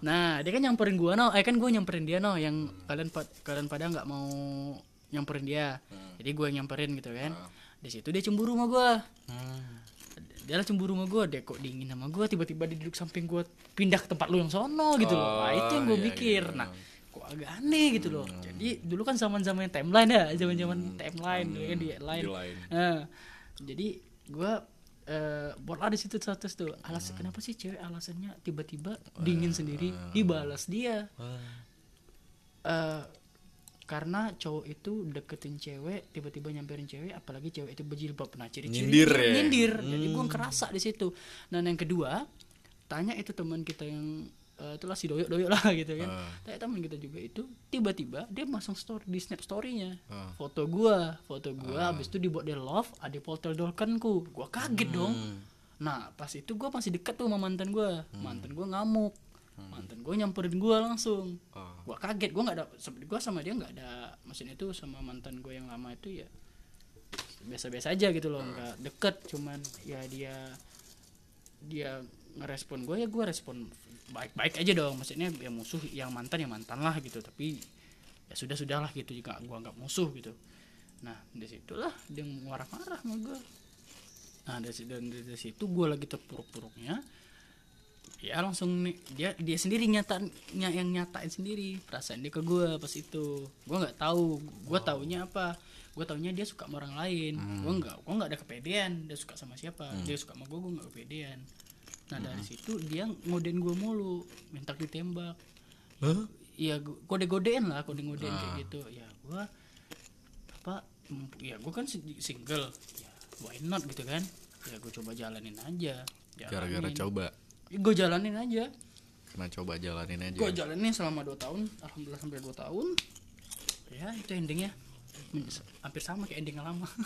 Nah dia kan nyamperin gua no eh kan gue nyamperin dia no yang kalian pa- kalian pada nggak mau nyamperin dia. Jadi gue yang nyamperin gitu kan. Di situ dia cemburu sama gue dia lah cemburu sama gue dia kok dingin sama gue tiba-tiba dia duduk samping gue pindah ke tempat lu yang sono gitu loh. Nah, itu yang gue iya, mikir. iya. nah kok agak aneh gitu loh. Jadi dulu kan zaman zaman timeline ya zaman zaman timeline dulu kan di line Di line. Nah, jadi gue eh buat ada situ status tuh. Alasan kenapa sih cewek alasannya tiba-tiba dingin sendiri? dibalas dia. Eh karena cowok itu deketin cewek tiba-tiba nyamperin cewek apalagi cewek itu berjilbab nah ciri-ciri Nyindir ya? nyindir. Jadi gue kerasa di situ. Dan yang kedua tanya itu teman kita yang eh, itulah si doyok doyok lah gitu kan. Ah. tanya teman kita juga itu tiba-tiba dia masang story di snap storynya. Ah. foto gua foto gua habis itu dibuat dia love ada poltel dolkenku. Gua kaget dong. Hmm. nah pas itu gua masih deket tuh sama mantan gua. Hmm. mantan gua ngamuk mantan gua nyamperin gua langsung. Ah. gua kaget gua nggak ada gua sama dia nggak ada maksudnya itu sama mantan gua yang lama itu ya biasa-biasa aja gitu loh nggak deket cuman ya dia dia ngerespon gue ya gue respon baik-baik aja dong. Maksudnya ya musuh yang mantan ya mantan lah gitu tapi ya sudah sudahlah gitu juga gue anggap musuh gitu. Nah dari situlah dia marah-marah sama gue nah dari, dan dari situ gue lagi terpuruk-puruknya ya langsung nih dia dia sendiri nyata ny- yang nyatain sendiri perasaan dia ke gue pas itu. Gue nggak tahu gue taunya apa? Gue taunya dia suka sama orang lain. Gue nggak gue nggak ada kepedean dia suka sama siapa? Dia suka sama gue gue nggak kepedean. Nah dari situ dia ngodein gue mulu minta ditembak. Iya, gu- kode-kodein lah, kode-kodein kayak gitu. Ya, gua apa? mm, Ya, gua kan si- single. Ya, why not gitu kan? Ya, gua coba jalanin aja. gara-gara coba Gue jalanin aja. karena coba jalanin aja Gue jalanin selama 2 tahun, alhamdulillah sampai 2 tahun. Ya, itu endingnya. Hmm, Hampir sama kayak ending yang lama.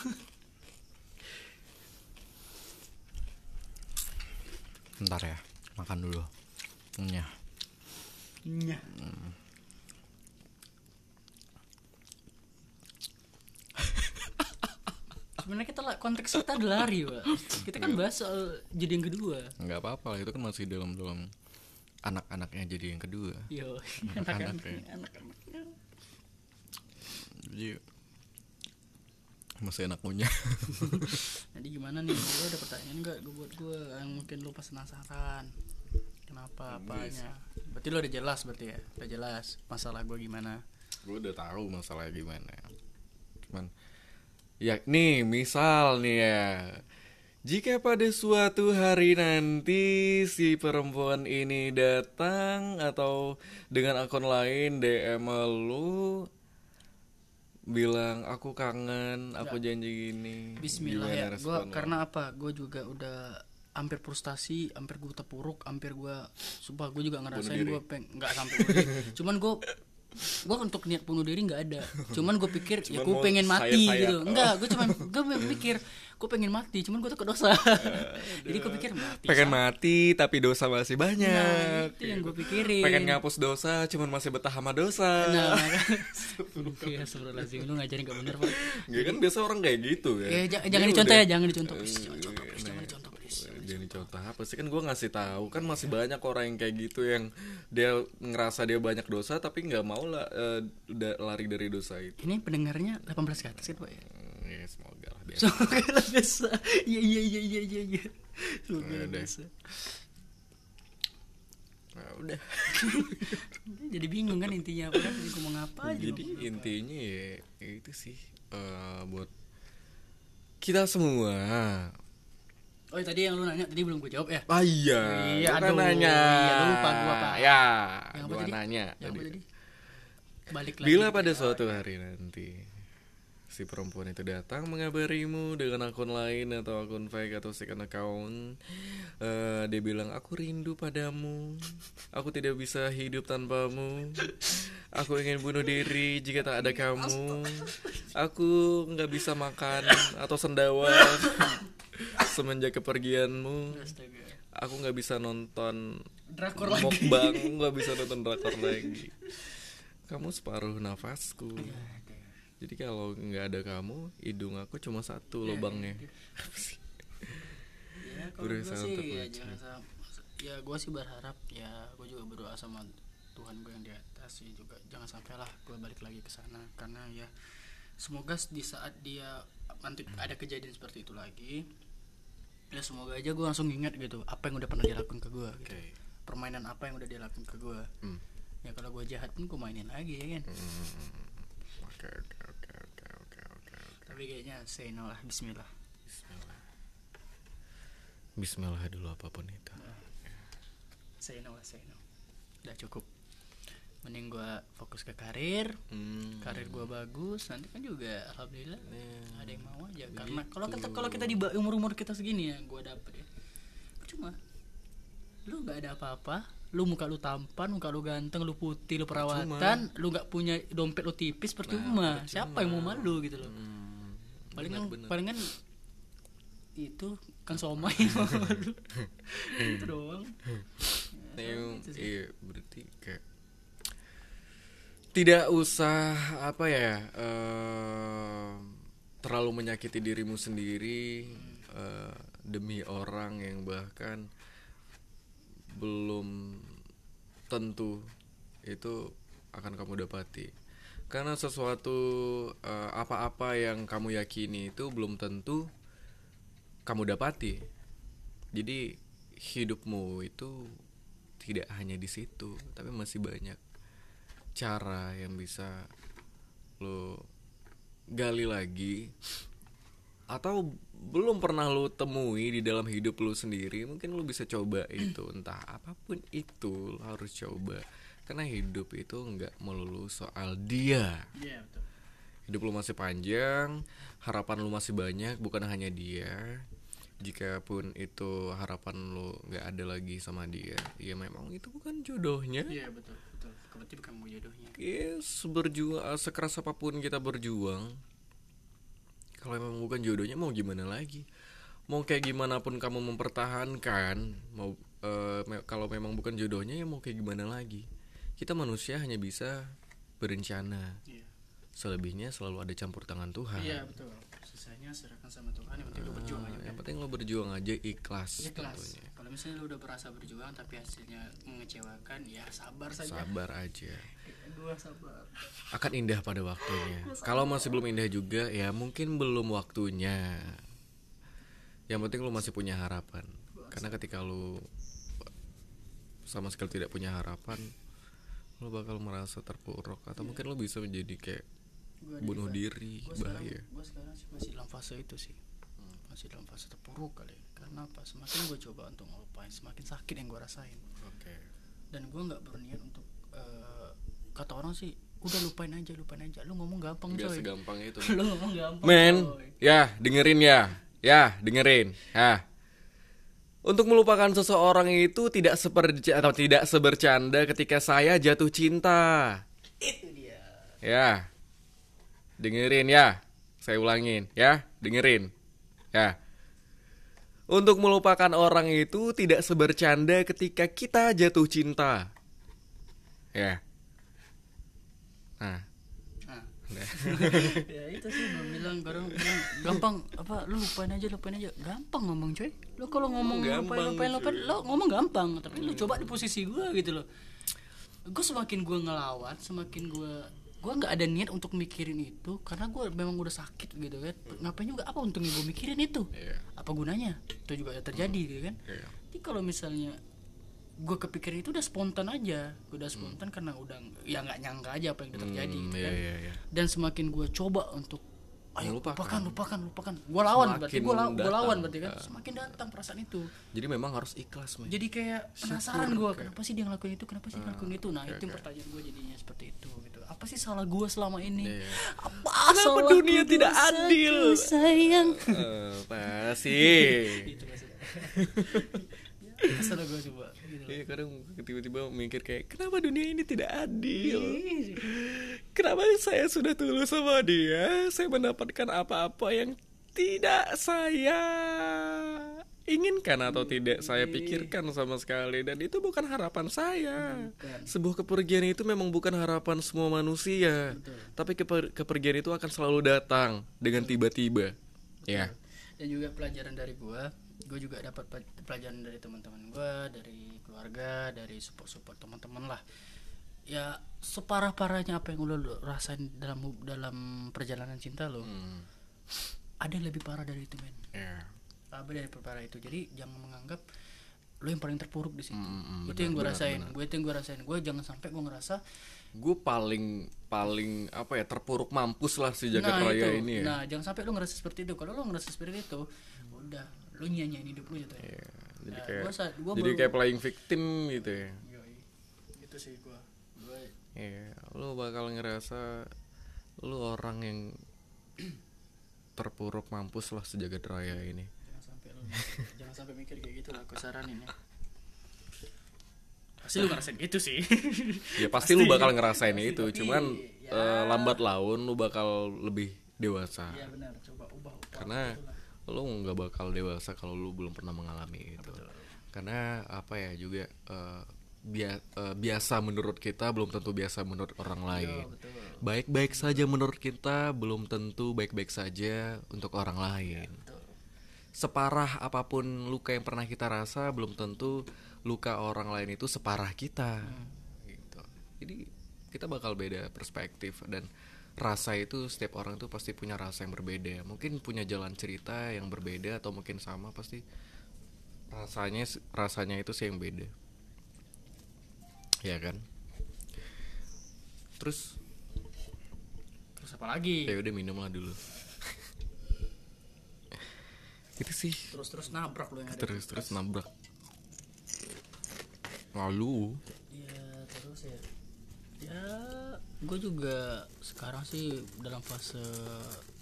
ntar ya makan dulu ya Iya. Sebenarnya kita lah konteks kita adalah lari, Pak. Kita kan bahas soal jadi yang kedua. nggak apa-apa lah itu kan masih dalam dalam anak-anaknya jadi yang kedua Yo, Anak-anak anak-anaknya, ya. anak-anaknya. jadi masih enak punya Jadi gimana nih? Lu ada pertanyaan nggak gue buat gue yang mungkin lu pas penasaran? Kenapa apanya? Berarti lu udah jelas berarti ya? Udah jelas masalah gue gimana? gue udah tahu masalahnya gimana cuman ya nih misal nih ya jika pada suatu hari nanti si perempuan ini datang atau dengan akun lain DM lu bilang aku kangen, aku janji gini. Bismillah Gimana ya. Lo? karena apa? Gue juga udah hampir frustasi, hampir gue terpuruk, hampir gue, sumpah gue juga ngerasain gue peng nggak sampai. Cuman gue gue untuk niat bunuh diri nggak ada. Cuman gue pikir ya Cuman gue mau pengen mati sayat-sayat. gitu. Oh. Enggak, gue cuman gue mikir gue pengen mati, cuman gue takut dosa. Jadi gue pikir mati. pengen sama. mati tapi dosa masih Nah, banyak. itu yang gue pikirin. pengen ngapus dosa cuman masih betah sama dosa. Nah, Iya, astagfirullahaladzim lu ngajarin gak bener, Pak. Ya kan biasa orang kayak gitu kan. Ya, j- Dia jangan dicontoh ya, jangan dicontoh, Jangan dicontoh apa sih kan gue ngasih tahu kan masih banyak orang yang kayak gitu yang dia ngerasa dia banyak dosa tapi nggak mau lah udah lari dari dosa itu. Ini pendengarnya 18 ke atas kan, Pak ya? Hmm, Ya semoga lah biasa. Semoga lah biasa. Iya iya iya iya iya iya. Semoga lah Udah. biasa. Nah, udah. Jadi bingung kan intinya apa kan? Jadi ngomong apa aja. Jadi apa. intinya ya itu sih eh, buat kita semua. Oh ya, tadi yang lu nanya tadi belum gue jawab ya. Ah iya, Iya, kan aduh. nanya. Iya, lupa gua, Pak. Ya, Yang apa gua tadi? nanya Yang apa tadi. tadi? Balik lagi. Bila pada ya. suatu hari nanti si perempuan itu datang mengabarimu dengan akun lain atau akun fake atau second account, eh, dia bilang aku rindu padamu, aku tidak bisa hidup tanpamu, aku ingin bunuh diri jika tak ada kamu, aku nggak bisa makan atau sendawa semenjak kepergianmu, Astaga. aku nggak bisa nonton Drakor lagi. mukbang nggak bisa nonton drakor lagi. Kamu separuh nafasku. Iya, jadi kalau nggak ada kamu hidung aku cuma satu Iya, lubangnya. Ya, kalau gue sih ya jangan sama ya gue sih berharap ya gue juga berdoa sama Tuhan gue yang di atas sih juga. Jangan sampai lah gue balik lagi ke sana. Karena ya semoga di saat dia nanti ada kejadian seperti itu lagi ya semoga aja gue langsung ingat gitu apa yang udah pernah dia lakukan ke gue gitu. Permainan apa yang udah dia lakukan ke gue Hmm. ya kalau gue jahat pun gue mainin lagi ya kan? Oke oke oke oke oke oke oke. tapi kayaknya say no lah Bismillah. Bismillah. Bismillah dulu apa pun itu. Say no lah say no. Udah cukup mending gue fokus ke karir. Hmm. karir gua bagus nanti kan juga alhamdulillah Iya. ada yang mau aja. Karena kalau kita kalau kita di umur umur kita segini ya gua dapet ya. Cuma lu nggak ada apa-apa lu muka lu tampan muka lu ganteng lu putih lu perawatan lu nggak punya dompet lu tipis percuma. Siapa yang mau malu gitu loh. Hmm. palingan Benar-benar. palingan itu kan somai malu. Itu doang. Yang, Itu sih. iya berarti kayak tidak usah apa ya eh, terlalu menyakiti dirimu sendiri eh, demi orang yang bahkan belum tentu itu akan kamu dapati. Karena sesuatu eh, apa-apa yang kamu yakini itu belum tentu kamu dapati. Jadi hidupmu itu tidak hanya di situ tapi masih banyak cara yang bisa lo gali lagi atau belum pernah lo temui di dalam hidup lo sendiri mungkin lo bisa coba itu. Entah apa pun itu lo harus coba. Karena hidup itu nggak melulu soal dia. Iya betul. Hidup lu masih panjang harapan lu masih banyak bukan hanya dia. Jika pun itu harapan lu nggak ada lagi sama dia ya memang itu bukan jodohnya. Iya betul betul bukan mau jodohnya yes berjuang eh, sekeras apa pun kita berjuang kalau memang bukan jodohnya mau gimana lagi mau kayak gimana pun kamu mempertahankan mau eh, me- kalau memang bukan jodohnya ya mau kayak gimana lagi kita manusia hanya bisa berencana iya selebihnya selalu ada campur tangan Tuhan Iya betul. Sisanya serahkan sama Tuhan yang penting lu berjuang aja. yang penting lo berjuang aja ikhlas, Ikhlas. tentunya. Misalnya lu udah berasa berjuang tapi hasilnya mengecewakan ya sabar saja. Sabar aja. Gua sabar. Akan indah pada waktunya. Kalau masih belum indah juga ya mungkin belum waktunya. Yang penting lu masih punya harapan. Karena ketika lu sama sekali tidak punya harapan lu bakal merasa terpuruk. Atau mungkin lu bisa menjadi kayak Gua bunuh di- diri gua sekarang, bahaya. gua sekarang sih masih dalam fase itu sih. Masih dalam fase terpuruk kali karena apa semakin gue coba untuk ngelupain semakin sakit yang gue rasain. Oke. Dan gue nggak berniat untuk eh, kata orang sih udah lupain aja lupain aja. Lu ngomong gampang nggak coy. segampang itu. Lu ngomong gampang men coy. ya dengerin ya. Ya dengerin. Ya. Untuk melupakan seseorang itu tidak seperti atau tidak sebercanda ketika saya jatuh cinta. Itu dia. Ya. Dengerin ya. Saya ulangin. Ya, dengerin. Ya. Untuk melupakan orang itu tidak sebercanda ketika kita jatuh cinta. Ya. Nah, nah ya itu sih gue bilang bilang, gampang apa lu lupain aja lupain aja gampang ngomong coy lu kalau ngomong lupain Gampang, lupain cuy. lupain lo ngomong gampang tapi lu coba di posisi gue gitu loh gue semakin gue ngelawan semakin gue gue nggak ada niat untuk mikirin itu karena gue memang udah sakit gitu kan. Ngapain juga apa untungnya gue mikirin itu? Iya. apa gunanya? Itu juga terjadi gitu kan. Iya. jadi kalau misalnya gue kepikiran itu udah spontan aja. Udah spontan karena udah ya nggak nyangka aja apa yang udah terjadi Hmm, gitu iya, kan. iya, iya. dan semakin gue coba untuk ayo Melupakan. lupakan lupakan lupakan. Gue lawan berarti gue lawan datang. lawan berarti kan. Semakin datang perasaan itu. Jadi memang harus ikhlas, men. jadi kayak penasaran gue kenapa sih dia ngelakuin itu? Kenapa sih dia ngelakuin itu? Nah oke, itu yang oke. pertanyaan gue jadinya seperti itu gitu apa sih salah gue selama ini Iya. apa Kenapa dunia tidak adil? sayang Eh, pasti. itu ya, ke sana gue coba gitu Iya kadang tiba-tiba mikir kayak kenapa dunia ini tidak adil? Kenapa saya sudah tulus sama dia, saya mendapatkan apa-apa yang tidak saya inginkan atau tidak saya pikirkan sama sekali. Dan itu bukan harapan saya. Sebuah kepergian itu memang bukan harapan semua manusia, tapi keper- kepergian itu akan selalu datang dengan tiba-tiba. Ya. dan juga pelajaran dari gua gue juga dapat pe- pelajaran dari teman-teman gua dari keluarga dari support support teman-teman lah. Ya separah parahnya apa yang lu rasain dalam dalam perjalanan cinta lo Hmm. Ada yang lebih parah dari itu men Ya. apa dari parah itu? Jadi jangan menganggap lo yang paling terpuruk di situ. Hmm, hmm, itu yang gue rasain. gue itu yang gue rasain. Gue jangan sampai gue ngerasa Gue paling paling apa ya terpuruk mampus lah si jagat nah raya itu. ini ya. nah jangan sampai lo ngerasa seperti itu. Kalau lo ngerasa seperti itu udah lo nyanyiin hidup lo gitu ya. Iya, jadi Nah, kayak gua gua jadi baru- kayak playing victim gitu ya. Yoi. itu sih gue gue Iya, lu bakal ngerasa lu orang yang terpuruk mampus lah sejagat raya ini. jangan sampai lo jangan sampai mikir kayak gitu lah aku saranin ya pasti lu ngerasain gitu sih Ya pasti, lu bakal ngerasain Pasti, itu, tapi cuman ya. eh, lambat laun lu bakal lebih dewasa. iya benar coba ubah ubah Karena lu nggak bakal dewasa kalau lu belum pernah mengalami itu. Karena apa ya juga eh, bia- eh, biasa menurut kita belum tentu biasa menurut orang lain. betul Baik-baik saja menurut kita belum tentu baik-baik saja untuk orang lain. betul Separah apa pun luka yang pernah kita rasa belum tentu luka orang lain itu separah kita. Gitu. Jadi kita bakal beda perspektif dan rasa itu setiap orang tuh pasti punya rasa yang berbeda. Mungkin punya jalan cerita yang berbeda atau mungkin sama pasti rasanya rasanya itu sih yang beda. Ya kan? Terus? Terus apa lagi? Ya udah minum lah dulu. itu sih. Terus terus nabrak lo yang ada terus terus nabrak. Lalu? Ya terus ya. Ya gue juga sekarang sih dalam fase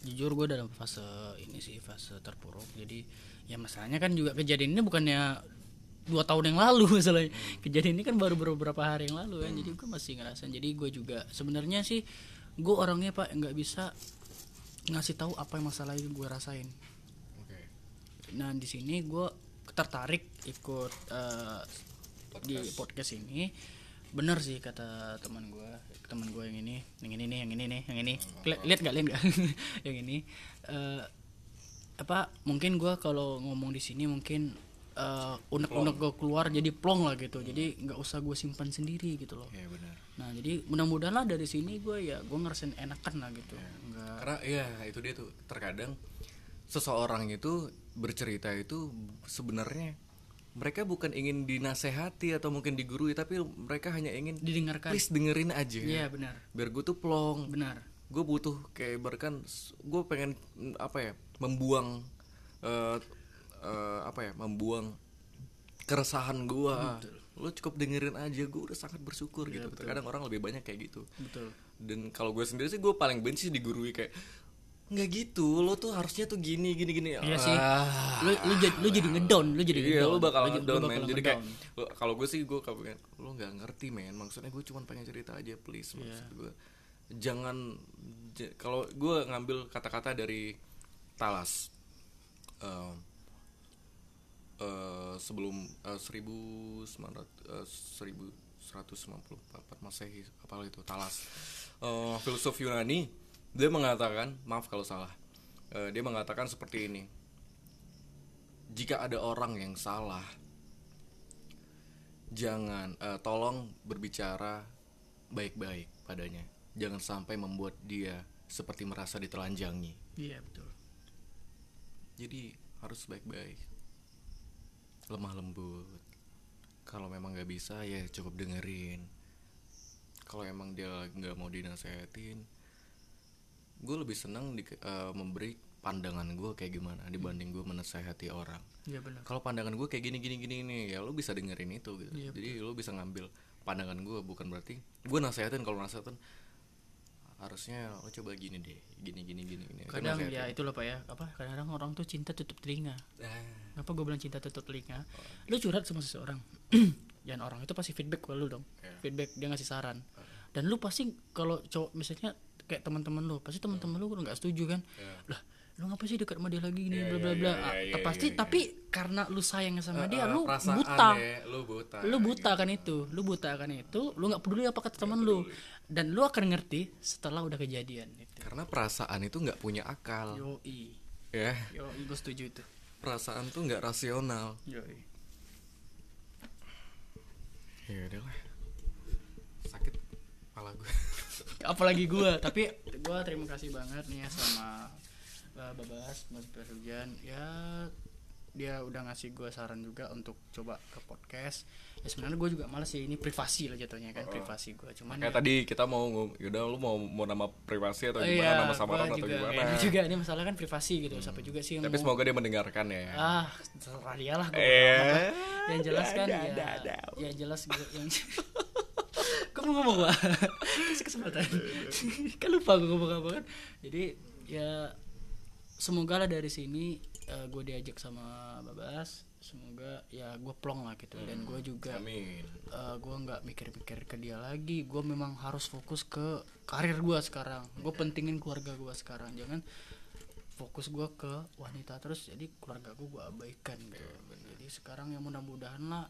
jujur gue dalam fase ini sih fase terpuruk. Jadi ya masalahnya kan juga kejadian ini bukannya dua tahun yang lalu masalahnya. Kejadian ini kan baru beberapa hari yang lalu kan jadi gue masih ngerasain jadi gue juga sebenarnya sih gue orangnya pak nggak bisa ngasih tahu apa yang masalah yang gue rasain. Nah di sini gue tertarik ikut eh, di podcast. ini. Bener sih kata teman gue teman gue yang ini yang ini nih yang ini nih yang ini. Li- lihat gak lihat gak yang ini. Eh, apa mungkin gue kalau ngomong di sini mungkin eh, unek-unek gue keluar jadi plong lah gitu. Jadi nggak usah gue simpan sendiri gitu loh. Ya benar. Nah jadi mudah-mudahan lah dari sini gue ya gue ngerasain enakan lah gitu. Nggak karena ya itu dia tuh. Terkadang seseorang itu bercerita itu sebenarnya mereka bukan ingin dinasehati atau mungkin digurui tapi mereka hanya ingin didengarkan. please dengerin aja. Iya benar. Biar gue tuh plong. Benar. Gue butuh kayak ibaratkan gue pengen apa ya membuang eh, eh, apa ya membuang keresahan gue lo cukup dengerin aja gue udah sangat bersyukur gitu. terkadang orang lebih banyak kayak gitu. Betul. Dan kalau gue sendiri sih gue paling benci digurui kayak nggak gitu lo tuh harusnya tuh gini gini gini. Iya sih. Ah. lu lu jadi lu jadi ngedown lu jadi Iya ngedown. lu bakal Lu- lu down bakal men. Jadi kayak ngedown. Kalau gue sih gue kalau pengen Lu gak ngerti men. Maksudnya gue cuma pengen cerita aja please. Iya. Maksud gue Jangan Kalau gue ngambil kata-kata dari Talas Eh, eh, Sebelum eh, 1900 eh, 1194 Masehi Apa itu Talas. Eh, Filsuf Yunani Dia mengatakan Maaf kalau salah Eh, Dia mengatakan seperti ini jika ada orang yang salah jangan eh, tolong berbicara baik-baik padanya. Jangan sampai membuat dia seperti merasa ditelanjangi. Iya betul. Jadi harus baik-baik lemah lembut. Kalau memang nggak bisa ya cukup dengerin. Kalau emang dia nggak mau dinasehatin gue lebih senang di, eh, memberi pandangan gue kayak gimana dibanding gue menasehati orang. Iya benar. Kalau pandangan gue kayak gini gini gini nih ya lo bisa dengerin itu gitu. Iya, jadi lo bisa ngambil pandangan gue bukan berarti gue nasehatin kalau nasehatin harusnya lo coba gini deh gini gini gini gini kadang ya itu loh pak ya apa kadang orang tuh cinta tutup telinga Ah, Kenapa gue bilang cinta tutup telinga? Lu curhat sama seseorang, dan orang itu pasti feedback ke lu dong. Iya. Feedback dia ngasih saran. Dan lu pasti kalau cowok misalnya kayak teman-teman lu, pasti teman-teman lu nggak setuju kan? Lah, lu ngapa sih dekat sama dia lagi gini bla bla bla. Ah, iya, iya, pasti iya, tapi karena lu sayang sama dia, Eh, lu buta. ya, lo buta Lu buta kan itu, lu buta kan itu, lu nggak peduli apa kata teman lu. Dan lu akan ngerti setelah udah kejadian itu. karena perasaan itu nggak punya akal Yoi. ya Yoi, gue setuju itu. perasaan tuh nggak rasional Yoi. ya udah lah sakit kepala gue apalagi gue tapi gue terima kasih banget nih ya sama uh, Babas Mas Perhujan ya dia udah ngasih gue saran juga untuk coba ke podcast. Ya sebenarnya gue juga males sih ini privasi lah jatuhnya kan privasi gue cuman kayak ya, tadi kita mau yaudah lu mau mau nama privasi atau oh gimana iya, nama samaran atau juga, gimana? ini juga ini masalah kan privasi gitu siapa juga sih yang tapi mau semoga dia mendengarkan ya. Ah terserah dia lah gua Eh, yang jelas kan ya ya jelas gue yang kok mau ngomong gua kasih kesempatan. Kan lupa gue ngomong apa kan? Jadi ya semoga lah dari sini gue diajak sama Babas semoga ya gue plong lah gitu. Dan gue juga amin. gue nggak mikir-mikir ke dia lagi. Gue memang harus fokus ke karir gue sekarang. Gue pentingin keluarga gue sekarang. Jangan fokus gue ke wanita terus jadi keluarga gue gue abaikan gitu. Jadi sekarang yang mudah-mudahan lah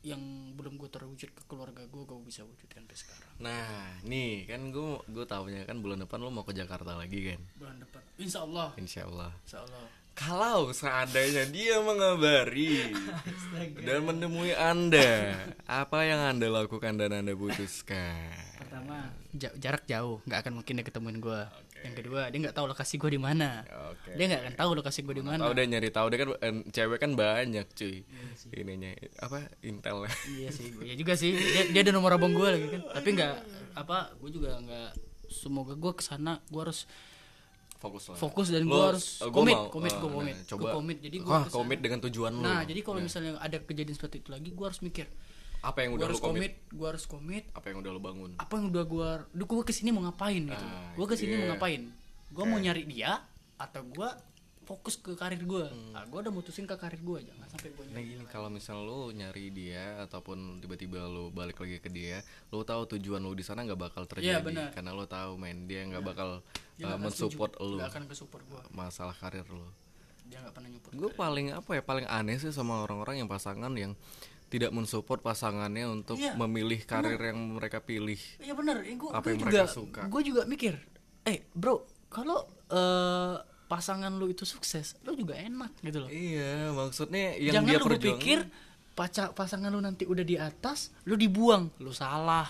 yang belum gue terwujud ke keluarga gue gue bisa wujudkan sampai sekarang. Nah nih kan gue gue tahunya kan bulan depan lu mau ke Jakarta lagi kan? Bulan depan. Insya Allah insya Allah insya Allah kalau seandainya dia mengabari dan menemui anda apa yang anda lakukan dan anda putuskan? Pertama ja- jarak jauh. Nggak akan mungkin dia ketemuin gue yang kedua dia nggak tahu lokasi gue di mana. Oke. Dia nggak akan tahu lokasi gue di mana. tahu deh nyari tahu. Deh kan eh, cewek kan banyak cuy. Ininya apa intel iya sih iya juga sih. Dia, dia ada nomor abang gue lagi kan. Tapi nggak apa gue juga nggak semoga gue ke sana gue harus fokus lah. fokus dan gue harus eh, gua komit mau, komit eh, gue nah, komit. coba. Gue komit. Jadi gue komit dengan tujuan lo nah jadi kalau misalnya ada kejadian seperti itu lagi gue harus mikir apa yang gue udah harus komit? komit gue harus komit. Apa yang udah lo bangun? Apa yang udah gue gue ke sini mau ngapain gitu. Ah, gue ke sini iya. mau ngapain? Gue mau nyari dia atau gue fokus ke karir gue nah, gue udah mutusin ke karir gue jangan sampai gue Hmm. Nah gini kalau misal lo nyari dia ataupun tiba-tiba lo balik lagi ke dia, lo tahu tujuan lo di sana nggak bakal terjadi. Iya, benar. karena lo tahu main dia nggak bakal dia uh, mensupport lo akan ke support masalah karir lo. dia nggak pernah nyupport Gue paling apa ya paling aneh sih sama orang-orang yang pasangan yang tidak mensupport pasangannya untuk Iya. memilih karir yang mereka pilih. Iya benar, eh, gua, Apa gua yang juga, mereka suka. Gue juga mikir, eh bro, kalau eh pasangan lu itu sukses lu juga enak gitu loh iya maksudnya yang jangan dia lu perjuangin- berpikir pacar pasangan lu nanti udah di atas lu dibuang lu salah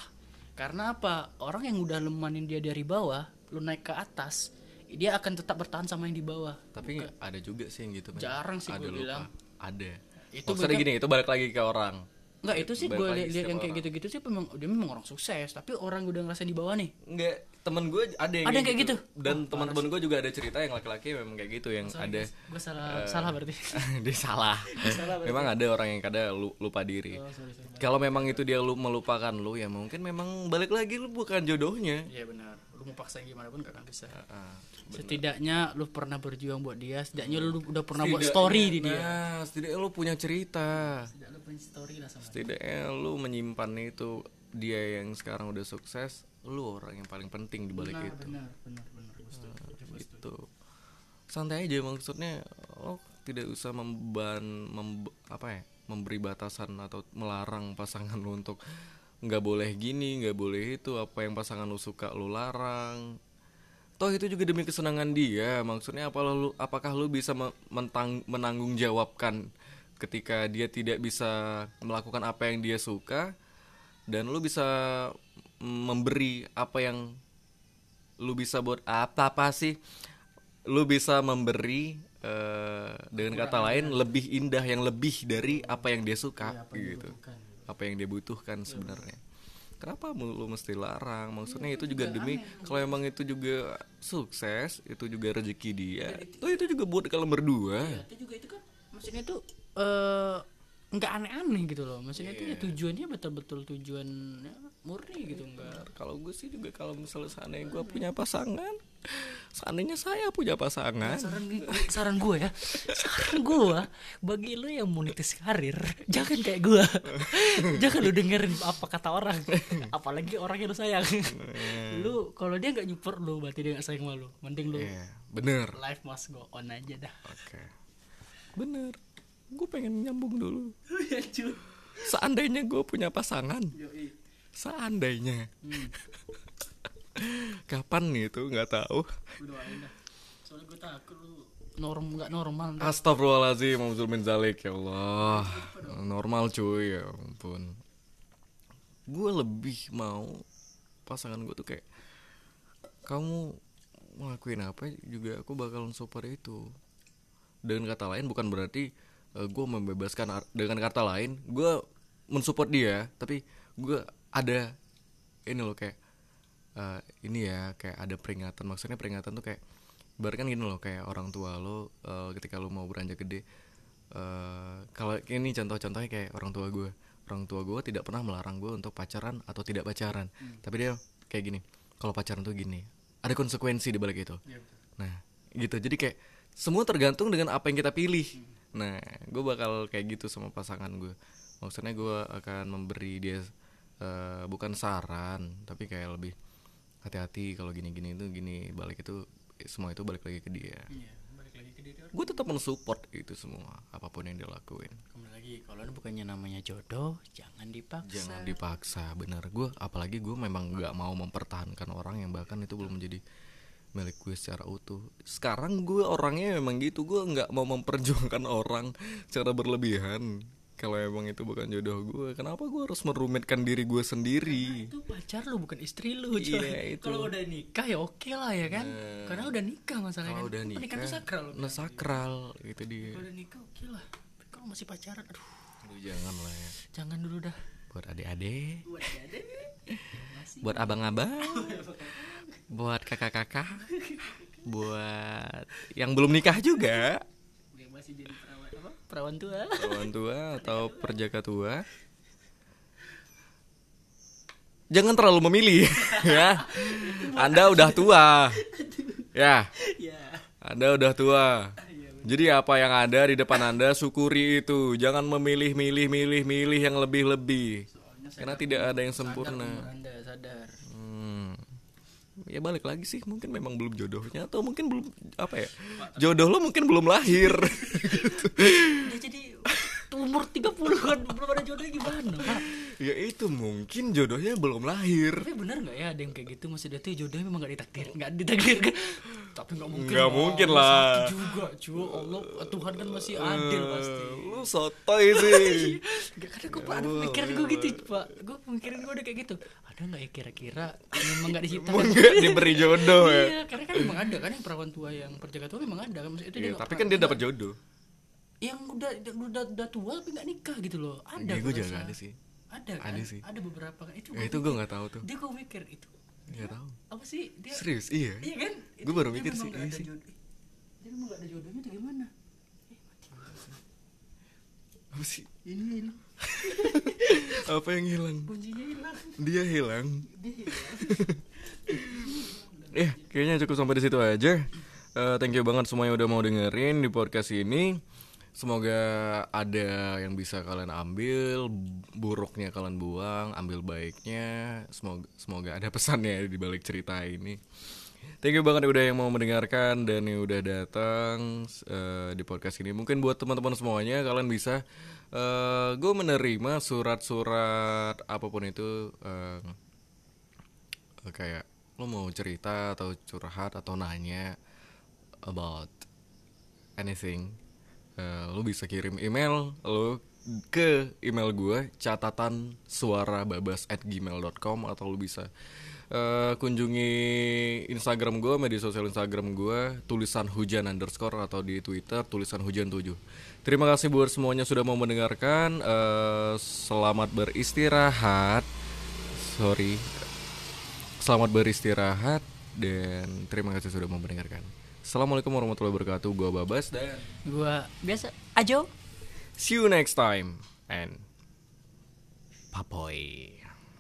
karena apa orang yang udah lemanin dia dari bawah lu naik ke atas dia akan tetap bertahan sama yang di bawah tapi ada juga sih yang gitu. Jarang sih ada lupa. bilang. ada Itu maksudnya gini itu balik lagi ke orang Enggak itu sih gue lihat yang kayak gitu-gitu sih memang dia memang orang sukses tapi orang udah ngerasain di bawah nih Enggak, temen gue ada yang Ada yang kayak gitu? Dan teman-teman gue juga ada cerita yang laki-laki memang kayak gitu yang ada gue salah salah berarti dia salah. memang ada orang yang kadang lu- lupa diri. Oh, sorry, sorry. Kalau memang itu dia lu melupakan lu ya mungkin memang balik lagi lu bukan jodohnya. Iya benar lu mau paksain gimana pun gak akan bisa Ah, setidaknya lu pernah berjuang buat dia setidaknya lu udah pernah buat setidaknya- story di dia Nah, setidaknya lu punya cerita. setidaknya lu punya story lah sama dia. Setidaknya lu menyimpan itu dia yang sekarang udah sukses, lu orang yang paling penting di balik benar itu. benar benar benar gua setuju. gitu santai aja maksudnya lo tidak usah memban mem- apa ya memberi batasan atau melarang pasangan lo untuk nggak boleh gini nggak boleh itu apa yang pasangan lo suka lo larang. Toh itu juga demi kesenangan dia maksudnya apa lu apakah lu bisa me- mentang, menanggung jawabkan ketika dia tidak bisa melakukan apa yang dia suka dan lu bisa memberi apa yang lu bisa buat apa apa sih? Lu bisa memberi eh, dengan kata lain lebih indah yang lebih dari apa yang dia suka gitu apa yang dia butuhkan sebenarnya. Kenapa lu mesti larang? Maksudnya itu juga demi kalau emang itu juga sukses itu juga rezeki dia tuh itu juga buat kalian berdua. Itu juga itu kan maksudnya itu eh nggak aneh-aneh gitu loh. Maksudnya itu ya tujuannya betul-betul tujuan ya, murni gitu enggak kalau gue sih juga kalau misalnya seandainya gue punya pasangan seandainya saya punya pasangan. Saran saran gue ya. Saran gue bagi lo yang mau nitis karir jangan kayak gue jangan lu dengerin apa kata orang. Apalagi orang yang lu sayang. Lu kalau dia nggak nyupport lu berarti dia nggak sayang sama lu. Mending lu Iya, bener. life must go on aja dah. Oke. Bener. Gue pengen nyambung dulu. Ya seandainya gue punya pasangan. Yoi. seandainya. Hmm. Kapan gitu? Nggak tahu. Soalnya gue takut lu norm nggak normal Astagfirullahaladzim Mauzul min zalik. Ya Allah. Normal cuy ya ampun. Gue lebih mau Pasangan gue tuh kayak Kamu ngelakuin apa juga aku bakalan support itu. Dengan kata lain bukan berarti Gue membebaskan Dengan kata lain Gue mensupport dia Tapi gue ada Ini loh kayak eh, Ini ya kayak ada peringatan. Maksudnya peringatan tuh kayak Ibarat kan gini loh kayak orang tua lo eh, ketika lo mau beranjak gede eh kalau ini contoh-contohnya kayak orang tua gue. Orang tua gue tidak pernah melarang gue untuk pacaran atau tidak pacaran. Tapi dia kayak gini kalau pacaran tuh gini ada konsekuensi di balik itu. Nah gitu. Jadi kayak semua tergantung dengan apa yang kita pilih. Nah gue bakal kayak gitu sama pasangan gue. Maksudnya gue akan memberi dia eh, bukan saran tapi kayak lebih hati-hati kalau gini-gini itu gini balik itu semua itu balik lagi ke dia. Iya balik lagi ke orang. Gue tetap mensupport itu semua apa pun yang dia lakuin kembali lagi kalau ini bukannya namanya jodoh jangan dipaksa. Jangan dipaksa benar gue apalagi gue memang nggak mau mempertahankan orang yang bahkan itu belum menjadi milik gue secara utuh. Sekarang gue orangnya memang gitu gue nggak mau memperjuangkan orang secara berlebihan kalau emang itu bukan jodoh gue kenapa gue harus merumitkan diri gue sendiri? Itu pacar lu bukan istri lu coy. Iya, itu. kalau udah nikah ya oke lah ya kan? Karena udah nikah masalahnya kan. udah Pernikahan nikah tuh sakral loh. nah sakral gitu dia. Kalau udah nikah oke lah. Tapi kalau masih pacaran aduh. Aduh, jangan lah ya. Jangan dulu dah. Buat adik-adik. Buat abang-abang. Buat kakak-kakak. Buat yang belum nikah juga perawan tua. Perawan tua atau perjaka tua? Jangan terlalu memilih ya. Anda udah tua. Ya. Ya. Anda udah tua. Jadi apa yang ada di depan anda syukuri itu. Jangan memilih milih milih milih yang lebih lebih karena tidak ada yang sempurna. anda sadar. Hmm. Ya balik lagi sih mungkin memang belum jodohnya atau mungkin belum apa ya jodoh lo mungkin belum lahir. Udah jadi umur 30 kan belum ada jodohnya gimana pak ya itu mungkin jodohnya belum lahir. Tapi benar nggak ya ada yang kayak gitu? Masih ada tuh jodohnya memang nggak ditakdir nggak ditakdirkan. Tapi nggak mungkin Nggak mungkin lah. Juga cuy Allah Tuhan kan masih adil pasti. Eh, Lu sotoy sih. Gak karena gue ada pemikiran gue gitu pak. Gue pemikiran gue udah kayak gitu. Ada gak ya kira-kira Memang gak diciptakan? Enggak diberi jodoh ya. Iya karena kan memang ada kan Yang perawan tua yang perjaga tua memang ada kan. Maksudnya itu dia Iya, nggak tapi kan dia dapat jodoh. Yang udah, udah, udah tua tapi gak nikah gitu loh. Ada Iya, gue nggak ada sih. Ada kan Ada sih. Ada beberapa kan Itu Ya itu gue nggak tahu tuh. Dia gue mikir itu Nggak tahu. Apa sih dia Serius, iya. Iya kan Gue baru mikir sih, iya sih. jodoh. Dia memang gak ada jodohnya tuh gimana Apa sih? Ini hilang Apa yang hilang? Kuncinya hilang Dia hilang. Dia hilang Eh, kayaknya cukup sampai di situ aja. Eh, thank you banget semua yang udah mau dengerin di podcast ini. Semoga ada yang bisa kalian ambil, buruknya kalian buang, ambil baiknya. Semoga semoga ada pesannya di balik cerita ini. Thank you banget udah yang mau mendengarkan dan yang udah datang eh, di podcast ini. Mungkin buat teman-teman semuanya kalian bisa eh gue menerima surat-surat apa pun itu Eh, kayak lo mau cerita atau curhat atau nanya about anything eh, lo bisa kirim email lo ke email gue catatan suara babas at gmail.com atau lo bisa eh, kunjungi Instagram gue media sosial Instagram gue tulisan hujan underscore atau di Twitter tulisan hujan 7 terima kasih buat semuanya sudah mau mendengarkan Eh, selamat beristirahat sorry Selamat beristirahat dan terima kasih sudah mau mendengarkan. Assalamualaikum warahmatullahi wabarakatuh. Gua Babas dan Gua biasa Ajo see you next time and papoy.